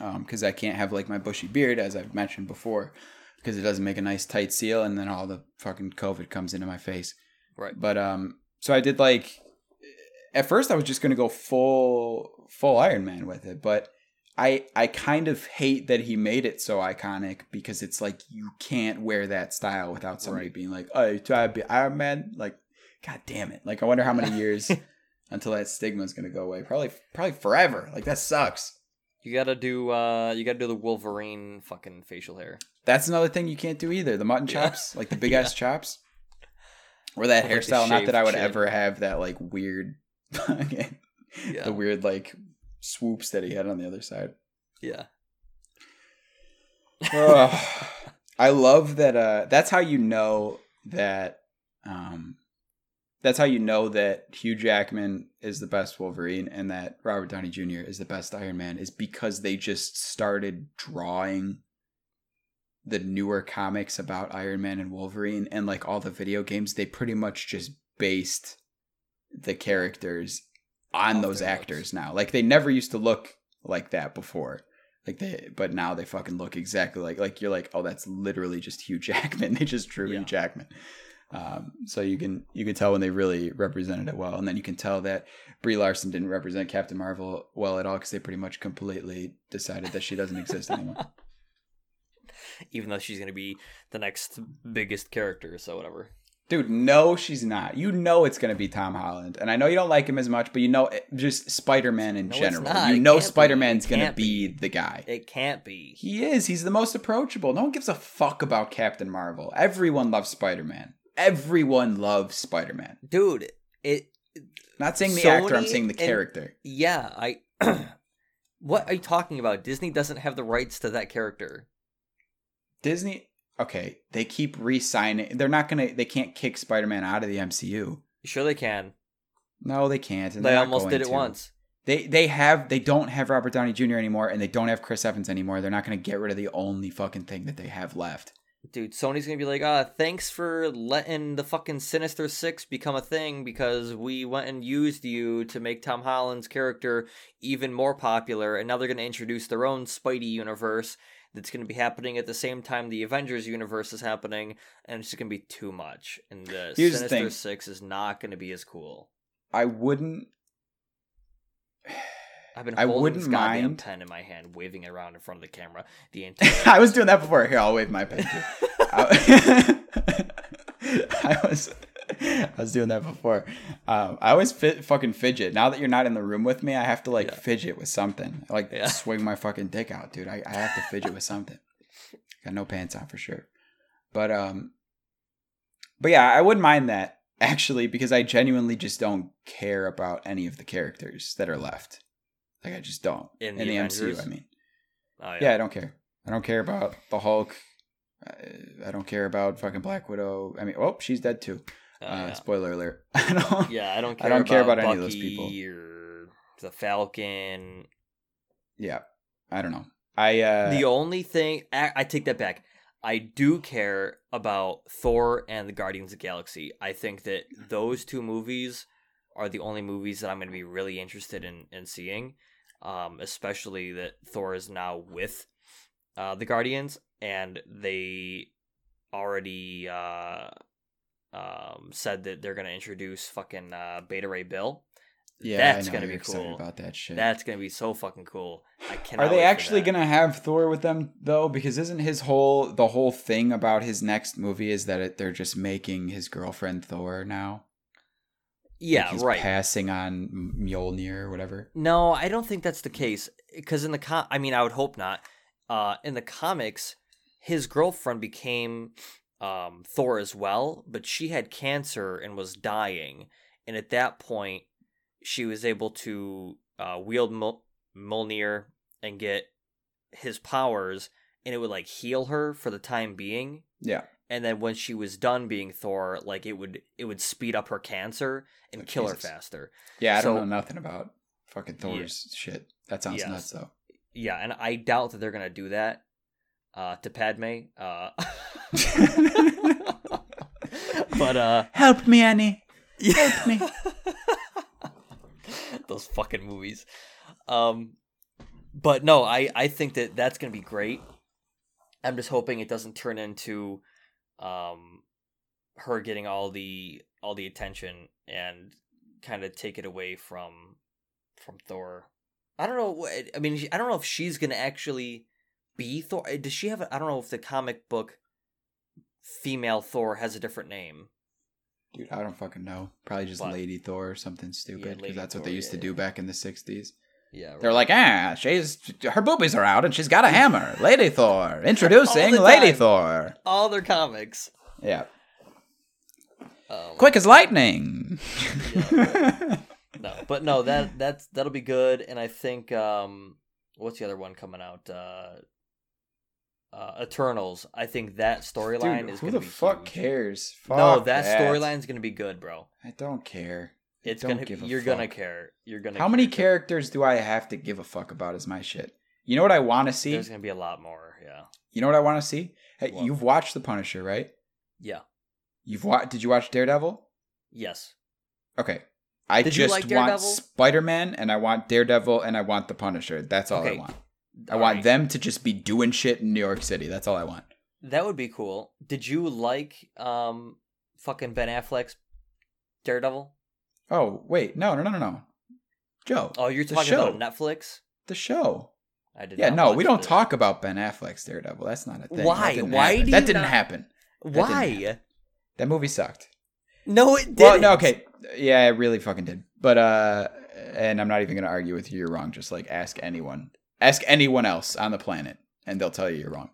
Um, because I can't have like my bushy beard as I've mentioned before, because it doesn't make a nice tight seal, and then all the fucking COVID comes into my face. right. But um, so I did like at first I was just gonna go full full Iron Man with it, but I I kind of hate that he made it so iconic because it's like you can't wear that style without somebody Right. being like, oh, you try to be Iron Man, like, god damn it! Like I wonder how many years until that stigma is gonna go away. Probably probably forever. Like that sucks. You gotta do uh you gotta do the Wolverine fucking facial hair. That's another thing you can't do either. The mutton Yeah. chops, like the big ass chops, or that Or like hairstyle. Not that I would chin. ever have that like weird, Yeah. the weird like swoops that he had on the other side. yeah. Ugh. I love that. Uh, that's how you know that. Um, that's how you know that Hugh Jackman is the best Wolverine and that Robert Downey Jr. is the best Iron Man is because they just started drawing the newer comics about Iron Man and Wolverine and like all the video games. They pretty much just based the characters on those actors now. Like they never used to look like that before. Like they, but now they fucking look exactly like like you're like, oh, that's literally just Hugh Jackman. they just drew Yeah. Hugh Jackman. Um, so you can you can tell when they really represented it well, and then you can tell that Brie Larson didn't represent Captain Marvel well at all because they pretty much completely decided that she doesn't exist anymore. Even though she's gonna be the next biggest character, so whatever. Dude, no, she's not. You know it's gonna be Tom Holland, and I know you don't like him as much, but you know it- just Spider Man in No, general. You It know. Spider Man's gonna can't be the guy. It can't be. He is. He's the most approachable. No one gives a fuck about Captain Marvel. Everyone loves Spider Man. Everyone loves Spider Man. Dude, it Not saying the actor, I'm saying the and- character. yeah, I What are you talking about? Disney doesn't have the rights to that character. Disney, okay, they keep re-signing. They're not gonna. They can't kick Spider-Man out of the MCU. Sure they can. No, they can't. And They almost did it to. once. They they have. They don't have Robert Downey Jr. anymore, and they don't have Chris Evans anymore. They're not gonna get rid of the only fucking thing that they have left. Dude, Sony's gonna be like, uh, thanks for letting the fucking Sinister Six become a thing because we went and used you to make Tom Holland's character even more popular, and now they're gonna introduce their own Spidey universe that's gonna be happening at the same time the Avengers universe is happening, and it's just gonna be too much. And the Here's the Sinister thing. Six is not gonna be as cool. I wouldn't. I've been I wouldn't this goddamn mind- pen in my hand, waving it around in front of the camera the entire. I was doing that before. Here, I'll wave my pen. I, I was I was doing that before. Um, I always fit, fucking fidget. Now that you're not in the room with me, I have to like Yeah. fidget with something. I, like Yeah. swing my fucking dick out, dude. I, I have to fidget with something. Got no pants on for sure. But um, but yeah, I wouldn't mind that actually because I genuinely just don't care about any of the characters that are left. Like I just don't In in the the, MCU. I mean, Oh, yeah. I don't care. I don't care about the Hulk. I don't care about fucking Black Widow. I mean, oh, she's dead too. Oh, uh, yeah. Spoiler alert. I don't. Yeah, I don't care. I don't care about any Bucky of those people. Or the Falcon. Yeah, I don't know. I uh, the only thing I, I take that back. I do care about Thor and the Guardians of the Galaxy. I think that those two movies are the only movies that I'm going to be really interested in in seeing. Um, especially that Thor is now with uh, the Guardians, and they already uh, um, said that they're going to introduce fucking uh, Beta Ray Bill. yeah, that's gonna you're be excited cool. about that shit. That's going to be so fucking cool. I cannot. Are they actually gonna have Thor with them though? Because isn't his whole the whole thing about his next movie is that it, they're just making his girlfriend Thor now? Yeah, Like he's right. Passing on Mjolnir or whatever. No, I don't think that's the case. Because in the com, I mean, I would hope not. Uh, in the comics, his girlfriend became um, Thor as well, but she had cancer and was dying. And at that point, she was able to uh, wield Mjolnir and get his powers, and it would like heal her for the time being. Yeah. And then when she was done being Thor, like it would it would speed up her cancer and Oh, kill her faster. Yeah, I So- don't know nothing about fucking Thor's shit. That sounds Yes. nuts though. Yeah, and I doubt that they're gonna do that uh, to Padme. Uh, but uh, Help me, Annie. Help me. Those fucking movies. Um, but no, I I think that that's gonna be great. I'm just hoping it doesn't turn into um her getting all the all the attention and kind of take it away from from Thor. I don't know. what- I mean, I don't know if she's gonna actually be Thor. Does she have? A, I don't know if the comic book female Thor has a different name. Dude, I don't fucking know. Probably just Lady Thor or something stupid. Because that's what Thor, they used to yeah, do back in the '60s. Yeah, They're like, ah, she's her boobies are out and she's got a hammer. Lady Thor, introducing All the Lady time. Thor. all their comics. Yeah, Um, quick as lightning. no, but no, that that's that'll be good, and I think um, what's the other one coming out? Uh, uh, Eternals. I think that storyline is who gonna the be fuck huge. cares? Fuck No, that, storyline's gonna be good, bro. I don't care. It's don't gonna. give a You're gonna care. You're gonna. How many care. characters do I have to give a fuck about? Is my shit. You know what I want to see? There's gonna be a lot more. Yeah. You know what I want to see? Hey, What? you've watched The Punisher, right? Yeah. You've watched? Did you watch Daredevil? Yes. Okay. I Did just like want Spider Man and I want Daredevil and I want the Punisher. That's all I want. I want right. them to just be doing shit in New York City. That's all I want. That would be cool. Did you like um fucking Ben Affleck's Daredevil? Oh wait, no, no, no, no, no. Joe, Oh, you're talking show. about Netflix? the show. I did. Yeah, no, we don't the- talk about Ben Affleck's Daredevil. That's not a thing. Why? That didn't Why happen. do that didn't not- happen? didn't Why? That movie sucked. No, it didn't. Well, no, okay. Yeah, it really fucking did. But uh and I'm not even gonna argue with you. You're wrong. Just like ask anyone, ask anyone else on the planet, and they'll tell you you're wrong.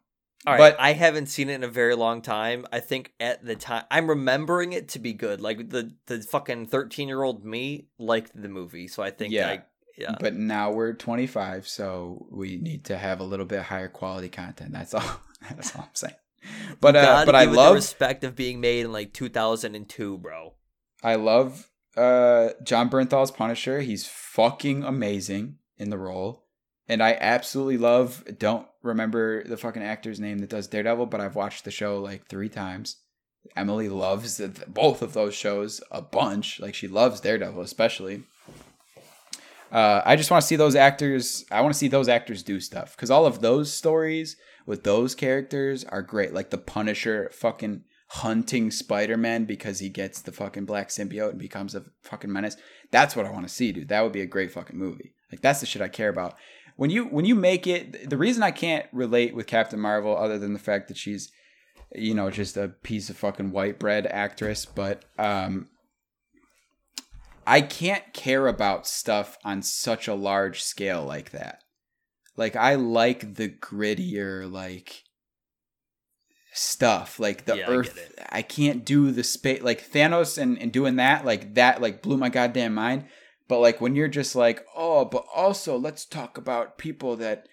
All right, but- I haven't seen it in a very long time. I think at the time I'm remembering it to be good. Like the the fucking 13 year old me liked the movie, so I think Yeah. I, yeah. But now we're 25, so we need to have a little bit higher quality content. That's all. That's all I'm saying. But uh, but I give it the love respect of being made in like 2002, bro. I love uh Jon Bernthal's Punisher. He's fucking amazing in the role. And I absolutely love don't remember the fucking actor's name that does Daredevil, but I've watched the show like 3 times. Emily loves both of those shows a bunch. Like she loves Daredevil especially. Uh, I just want to see those actors. I want to see those actors do stuff because all of those stories with those characters are great. Like the Punisher fucking hunting Spider Man because he gets the fucking black symbiote and becomes a fucking menace. That's what I want to see, dude. That would be a great fucking movie. Like that's the shit I care about. When you when you make it, the reason I can't relate with Captain Marvel, other than the fact that she's, you know, just a piece of fucking white bread actress, but um, I can't care about stuff on such a large scale like that. Like I like the grittier like stuff like the Yeah, earth it. I, can't do the space like thanos and, and doing that like that like blew my goddamn mind but like when you're just like oh but also let's talk about people that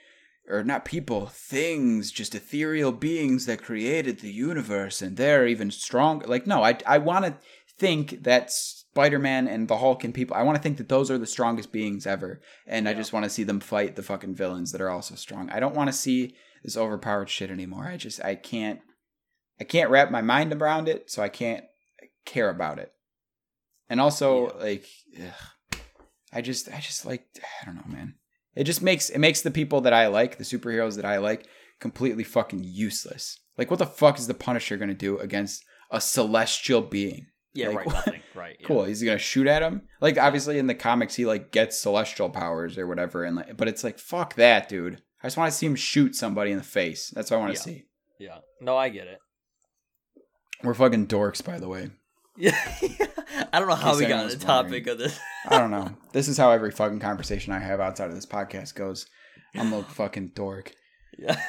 or not people things just ethereal beings that created the universe and they're even stronger like no i, I want to think that spider-man and the hulk and people i want to think that those are the strongest beings ever. And i just want to see them fight the fucking villains that are also strong. I don't want to see this overpowered shit anymore. I just i can't I can't wrap my mind around it, so I can't care about it. And also, Yeah. like, ugh, I just, I just like, I don't know, man. It just makes it makes the people that I like, the superheroes that I like, completely fucking useless. Like, what the fuck is the Punisher gonna do against a celestial being? Yeah, Like, right. Nothing. Right. yeah. Cool. He's gonna shoot at him. Like, obviously, in the comics, he like gets celestial powers or whatever, and like, but it's like, fuck that, dude. I just want to see him shoot somebody in the face. That's what I want to Yeah. see. Yeah. No, I get it. We're fucking dorks, by the way. Yeah. I don't know how we got on the topic of this. I don't know. This is how every fucking conversation I have outside of this podcast goes. I'm a fucking dork. Yeah.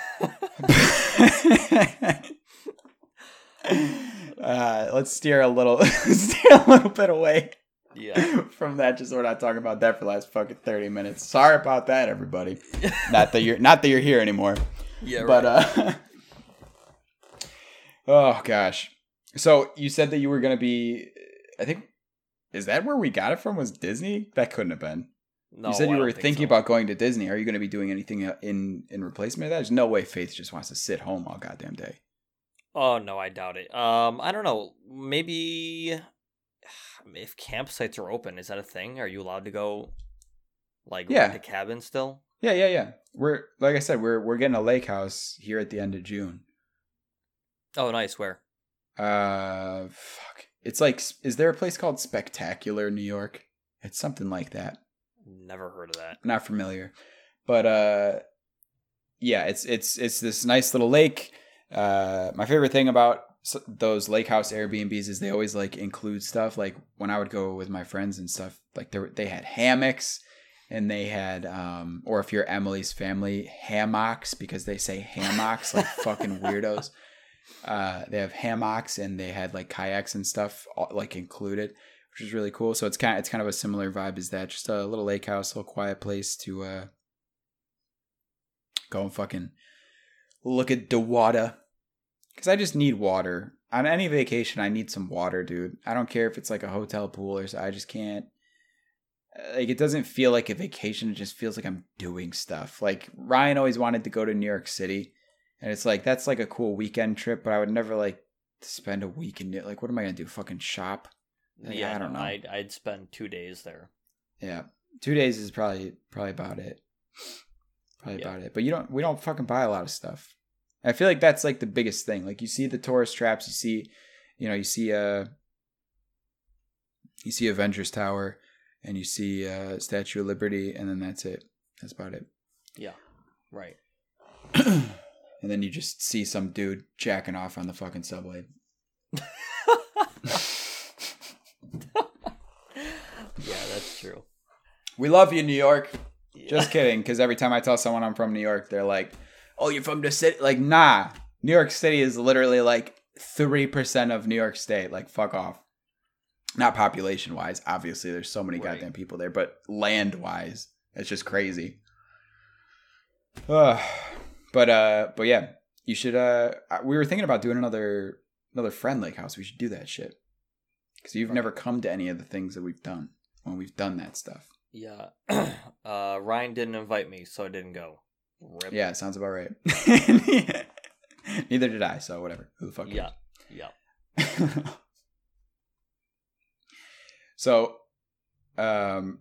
uh, let's steer a little, steer a little bit away yeah. from that. Just we're not talking about that for the last fucking thirty minutes. Sorry about that, everybody. Not that you're not that you're here anymore. Yeah. but right. uh, oh gosh. So you said that you were gonna be. I think is that where we got it from? Was Disney? That couldn't have been. no, you said you were think thinking so. about going to Disney. Are you going to be doing anything uh, in in replacement of that? There's no way Faith just wants to sit home all goddamn day. Oh no, I doubt it. Um, I don't know. Maybe if campsites are open, is that a thing? Are you allowed to go, like, Yeah. the cabin still? Yeah, yeah, yeah. We're like I said, we're we're getting a lake house here at the end of June. Oh, nice. Where? Uh, fuck. It's like, is there a place called Spectacular New York? It's something like that. Never heard of that. Not familiar, but uh, yeah, it's it's it's this nice little lake. Uh, my favorite thing about those lake house Airbnbs is they always like include stuff. Like when I would go with my friends and stuff, like they they had hammocks and they had um, or if you're Emily's family, hammocks because they say hammocks like fucking weirdos. Uh, they have hammocks and they had like kayaks and stuff all, like included, which is really cool. So it's kind of, it's kind of a similar vibe as that. Just a little lake house, a little quiet place to uh, go and fucking look at the water. Because I just need water on any vacation. I need some water, dude. I don't care if it's like a hotel pool or so. I just can't. uh, Like it doesn't feel like a vacation. It just feels like I'm doing stuff. Like Ryan always wanted to go to New York City, and it's like that's like a cool weekend trip. But I would never like spend a week in it. Like what am I gonna do? Fucking shop? Like, yeah, I don't know. I'd I'd spend two days there. Yeah, two days is probably probably about it. Probably Yeah. about it. But you don't. We don't fucking buy a lot of stuff. I feel like that's like the biggest thing. Like you see the tourist traps. You see, you know, you see uh, you see Avengers Tower, and you see uh, Statue of Liberty, and then that's it. That's about it. Yeah, right. and then you just see some dude jacking off on the fucking subway. Yeah, that's true. We love you, New York. Yeah. Just kidding, because every time I tell someone I'm from New York, they're like, "Oh, you're from the city?" Like, nah. New York City is literally like three percent of New York State. Like, fuck off. Not population wise, obviously. There's so many Right. goddamn people there, but land wise, it's just crazy. Uh, but uh, but yeah, you should. Uh, we were thinking about doing another another friend lake house. We should do that shit because you've never come to any of the things that we've done when we've done that stuff. yeah. uh, Ryan didn't invite me, so I didn't go. Rip. Yeah, sounds about right. Neither did I, so whatever. Who the fuck Yeah. Yeah. so, um,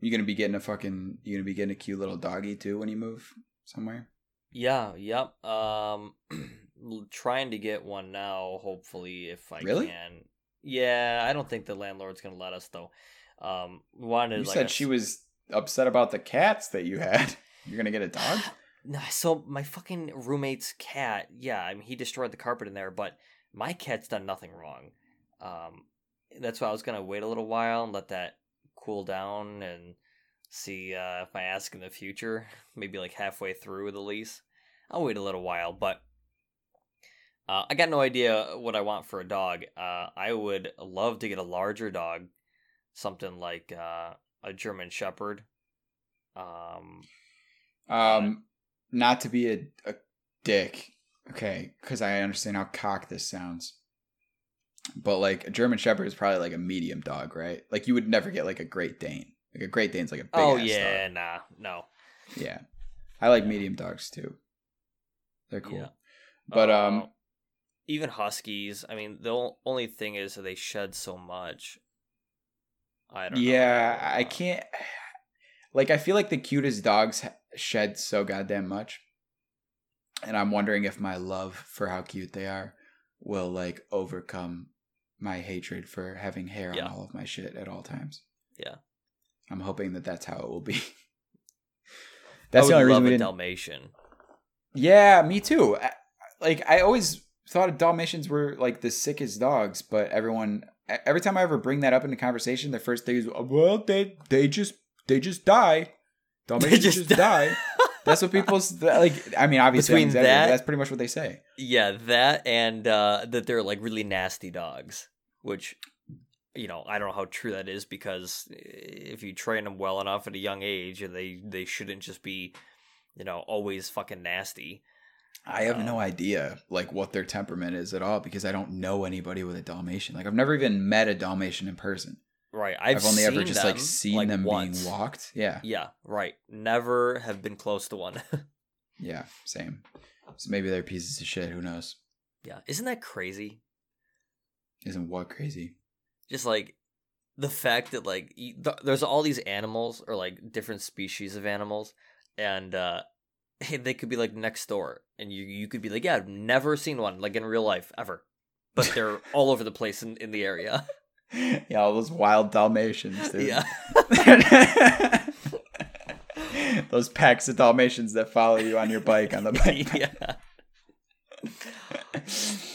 you gonna be getting a fucking you gonna be getting a cute little doggy too when you move somewhere? Yeah, yep. Um trying to get one now, hopefully if I Really? can. Yeah, I don't think the landlord's gonna let us though. Um wanted You like said a she was upset about the cats that you had. You're gonna get a dog? no, so my fucking roommate's cat, yeah, I mean he destroyed the carpet in there, but my cat's done nothing wrong. Um that's why I was gonna wait a little while and let that cool down and see uh, if I ask in the future, maybe like halfway through the lease. I'll wait a little while, but uh, I got no idea what I want for a dog. Uh, I would love to get a larger dog, something like uh, a German Shepherd. Um, Um, not to be a, a dick, okay, because I understand how cock this sounds. But like a German Shepherd is probably like a medium dog, right? Like you would never get like a Great Dane. Like a Great Dane's like a big oh yeah, dog. nah, no. Yeah. I like medium dogs too. They're cool. Yeah. But Uh, um even huskies. I mean, the only thing is that they shed so much. I don't. yeah, know. I can't like I feel like the cutest dogs shed so goddamn much. And I'm wondering if my love for how cute they are will like overcome my hatred for having hair Yeah. on all of my shit at all times. Yeah. I'm hoping that that's how it will be. That's the only reason we a didn't Dalmatian. Yeah, me too. I, like I always thought Dalmatians were like the sickest dogs, but everyone every time I ever bring that up into conversation, the first thing is, well, they they just they just die. Dalmatians just just, die." die. That's what people like. I mean, obviously, Between I'm exaggerating, but that- that's pretty much what they say. Yeah, that and uh, that they're like really nasty dogs, which you know I don't know how true that is because if you train them well enough at a young age, they they shouldn't just be you know always fucking nasty. I have no Um, idea like what their temperament is at all because I don't know anybody with a Dalmatian. Like I've never even met a Dalmatian in person. Right, I've, I've, only ever just like seen like, them once. being walked. Yeah. Yeah, right. Never have been close to one. Yeah, same. So maybe they're pieces of shit. Who knows? yeah, isn't that crazy? Isn't what crazy? Just like the fact that like y- th- there's all these animals or like different species of animals and uh they could be like next door and you you could be like yeah i've never seen one like in real life ever but they're all over the place in, in the area yeah, all those wild Dalmatians, dude. yeah those packs of Dalmatians that follow you on your bike on the bike. yeah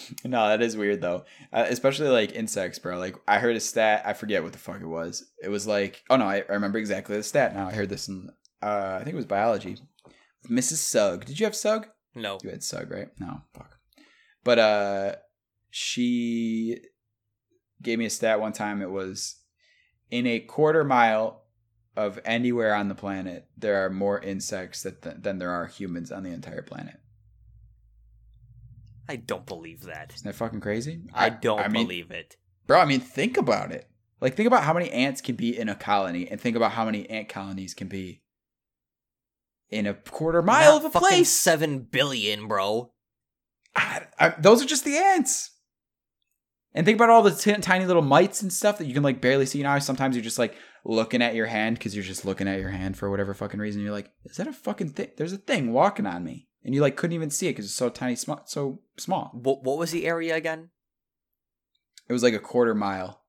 no, that is weird though. Uh, especially like insects, bro. Like I heard a stat. I forget what the fuck it was. It was like, oh no, I, I remember exactly the stat. Now I heard this in, uh, I think it was biology. Mrs. Sugg. Did you have Sugg? no You had Sug, right? No, fuck. But uh she gave me a stat one time. It was in a quarter mile of anywhere on the planet, there are more insects that th- than there are humans on the entire planet. I don't believe that Isn't that fucking crazy? i, don't I mean, believe it bro. I mean, think about it. Like, think about how many ants can be in a colony, and think about how many ant colonies can be in a quarter mile Not of a place. seven billion bro I, I, those are just the ants. And think about all the t- tiny little mites and stuff that you can like barely see. You know, sometimes you're just like looking at your hand because you're just looking at your hand for whatever fucking reason. You're like, is that a fucking thing? There's a thing walking on me, and you like couldn't even see it because it's so tiny, small, so small. what, what was the area again It was like a quarter mile,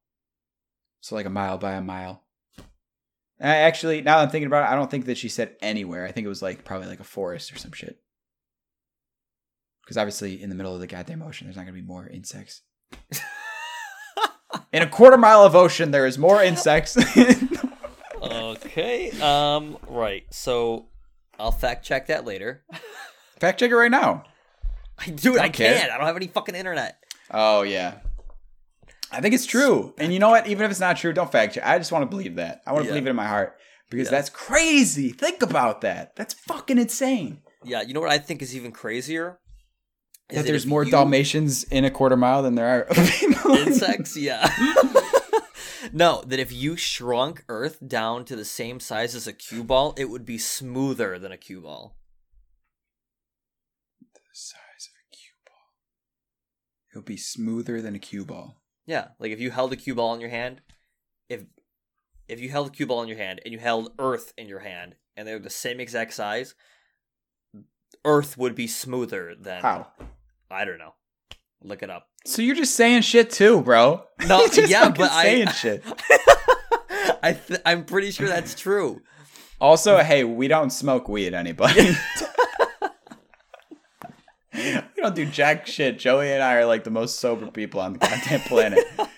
so like a mile by a mile. And I actually, now that I'm thinking about it, I don't think that she said anywhere. I think it was like probably like a forest or some shit. Because obviously, in the middle of the goddamn ocean, there's not gonna be more insects. In a quarter mile of ocean, there is more insects. okay um right so i'll fact check that later Fact check it right now. Dude, I Don't care. can't. I don't have any fucking internet. Oh yeah, I think it's true. And you know what? Even if it's not true, don't fact check. I just want to believe that. I want to Yeah. believe it in my heart because Yeah. that's crazy. Think about that. That's fucking insane. Yeah, you know what I think is even crazier? Is that there's more you- Dalmatians in a quarter mile than there are insects. Yeah. no, that if you shrunk Earth down to the same size as a cue ball, it would be smoother than a cue ball. the size of a cue ball. Be smoother than a cue ball. Yeah, like if you held a cue ball in your hand, if if you held a cue ball in your hand and you held Earth in your hand, and they're the same exact size, Earth would be smoother than How? I don't know. Look it up. So you're just saying shit too, bro. No, yeah, but I- saying shit. I th- I'm pretty sure that's true. Also, hey, we don't smoke weed, anybody. we don't do jack shit. Joey and I are like the most sober people on the goddamn planet.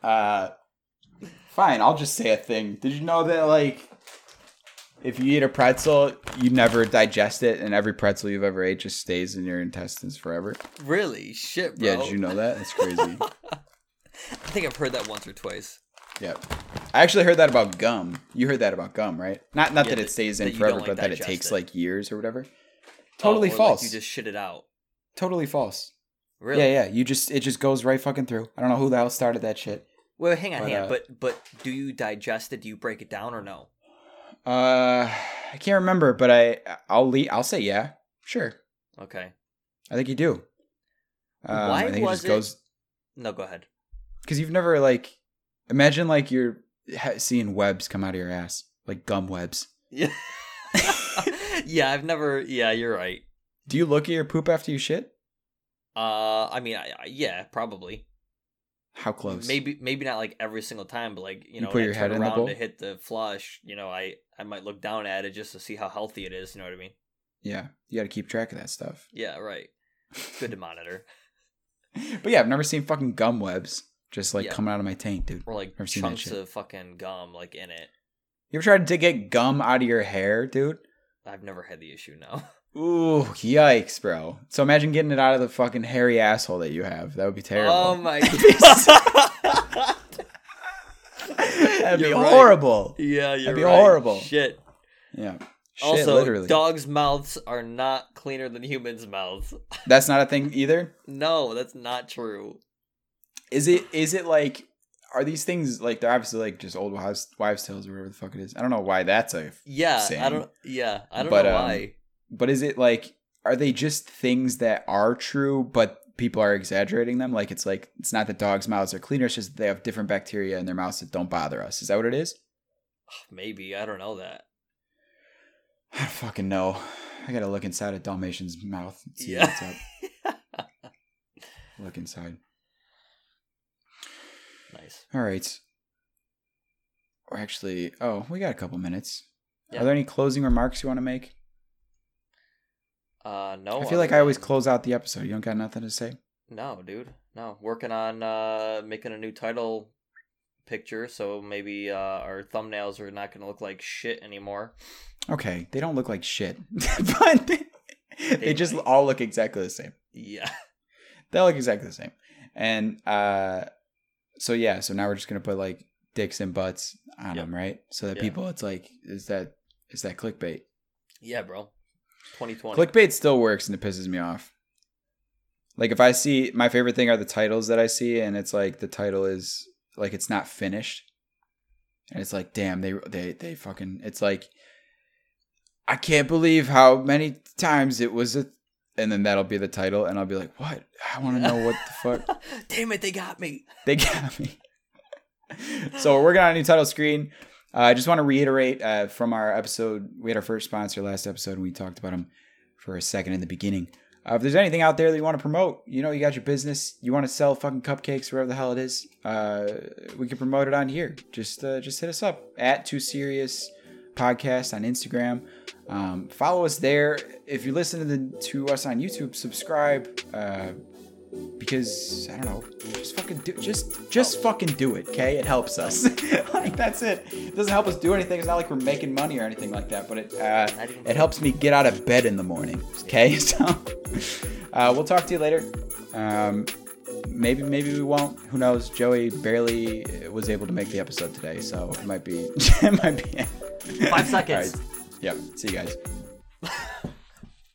Uh, fine, I'll just say a thing. Did you know that like if you eat a pretzel, you never digest it, and every pretzel you've ever ate just stays in your intestines forever? Really? Shit, bro. Yeah, did you know that? That's crazy. I think I've heard that once or twice. Yep. I actually heard that about gum. You heard that about gum, right? Not not Yeah, that it stays in that forever, like, but that it takes it. like years or whatever. Totally Oh, or, like, false. you just shit it out. Totally false. Really? Yeah, yeah. You just it just goes right fucking through. I don't know who the hell started that shit. Well, hang on, But, hang on. uh, But but do you digest it? Do you break it down or no? Uh, I can't remember, but I I'll le- I'll say yeah, sure. Okay. I think you do. Um, Why I was it it- just goes No, go ahead. because you've never like imagine like you're ha- seeing webs come out of your ass like gum webs. Yeah. yeah, I've never. Yeah, you're right. Do you look at your poop after you shit? Uh, I mean, I, I, yeah, probably. How close? Maybe, maybe not like every single time, but like you You know, put your I head in the around bowl? to hit the flush. You know, I I might look down at it just to see how healthy it is. You know what I mean? Yeah, you got to keep track of that stuff. Yeah, right. Good to monitor. But yeah, I've never seen fucking gum webs just like Yeah. coming out of my taint, dude. Or like Never chunks of fucking gum like in it. You ever tried to get gum out of your hair, dude? I've never had the issue. No. Ooh, yikes, bro. So imagine getting it out of the fucking hairy asshole that you have. That would be terrible. Oh my That'd be god. That'd be You're right. horrible. Yeah, you're be right. horrible. Shit. Yeah. Shit, also, literally. dogs' mouths are not cleaner than humans' mouths. That's not a thing either. No, that's not true. Is it? Is it like? Are these things like they're obviously like just old wives wives tales or whatever the fuck it is? I don't know why that's a. Yeah, I don't. Yeah, I don't But, know um, why. But is it like? Are they just things that are true, but people are exaggerating them? Like it's like it's not that dogs' mouths are cleaner; it's just that they have different bacteria in their mouths that don't bother us. Is that what it is? Maybe I don't know that. I don't fucking know. I gotta look inside a Dalmatian's mouth. And see Yeah. what's up. Look inside. nice. All right. Or actually, oh, we got a couple minutes. Yeah. Are there any closing remarks you want to make? Uh, no. I feel like I always close out the episode. You don't got nothing to say? No, dude. No, working on uh making a new title picture, so maybe uh our thumbnails are not gonna look like shit anymore. Okay, they don't look like shit, but they, they just might. all look exactly the same. Yeah. They look exactly the same. And uh, so yeah, so now we're just gonna put like dicks and butts on Yep. them, right? So that people, it's like, is that is that clickbait? Yeah, bro. 2020. Clickbait still works and it pisses me off. Like if I see my favorite thing are the titles that I see and it's like the title is like it's not finished. And it's like damn they they they fucking it's like I can't believe how many times it was a and then that'll be the title and I'll be like what? I want to know what the fuck Damn it, they got me. they got me. so we're working on a new title screen. Uh, I just want to reiterate uh, from our episode. We had our first sponsor last episode, and we talked about them for a second in the beginning. Uh, if there's anything out there that you want to promote, you know, you got your business, you want to sell fucking cupcakes, wherever the hell it is, uh, we can promote it on here. Just, uh, just hit us up at Too Serious Podcast on Instagram. Um, follow us there. If you listen to, the, to us on YouTube, subscribe. Because I don't know, just fucking do, just just fucking do it, okay? It helps us. like that's it. It doesn't help us do anything. It's not like we're making money or anything like that, but it uh, it helps me get out of bed in the morning, okay? So uh, we'll talk to you later. Um, maybe maybe we won't. Who knows? Joey barely was able to make the episode today, so it might be it might be Five seconds. All right. Yep. See you guys.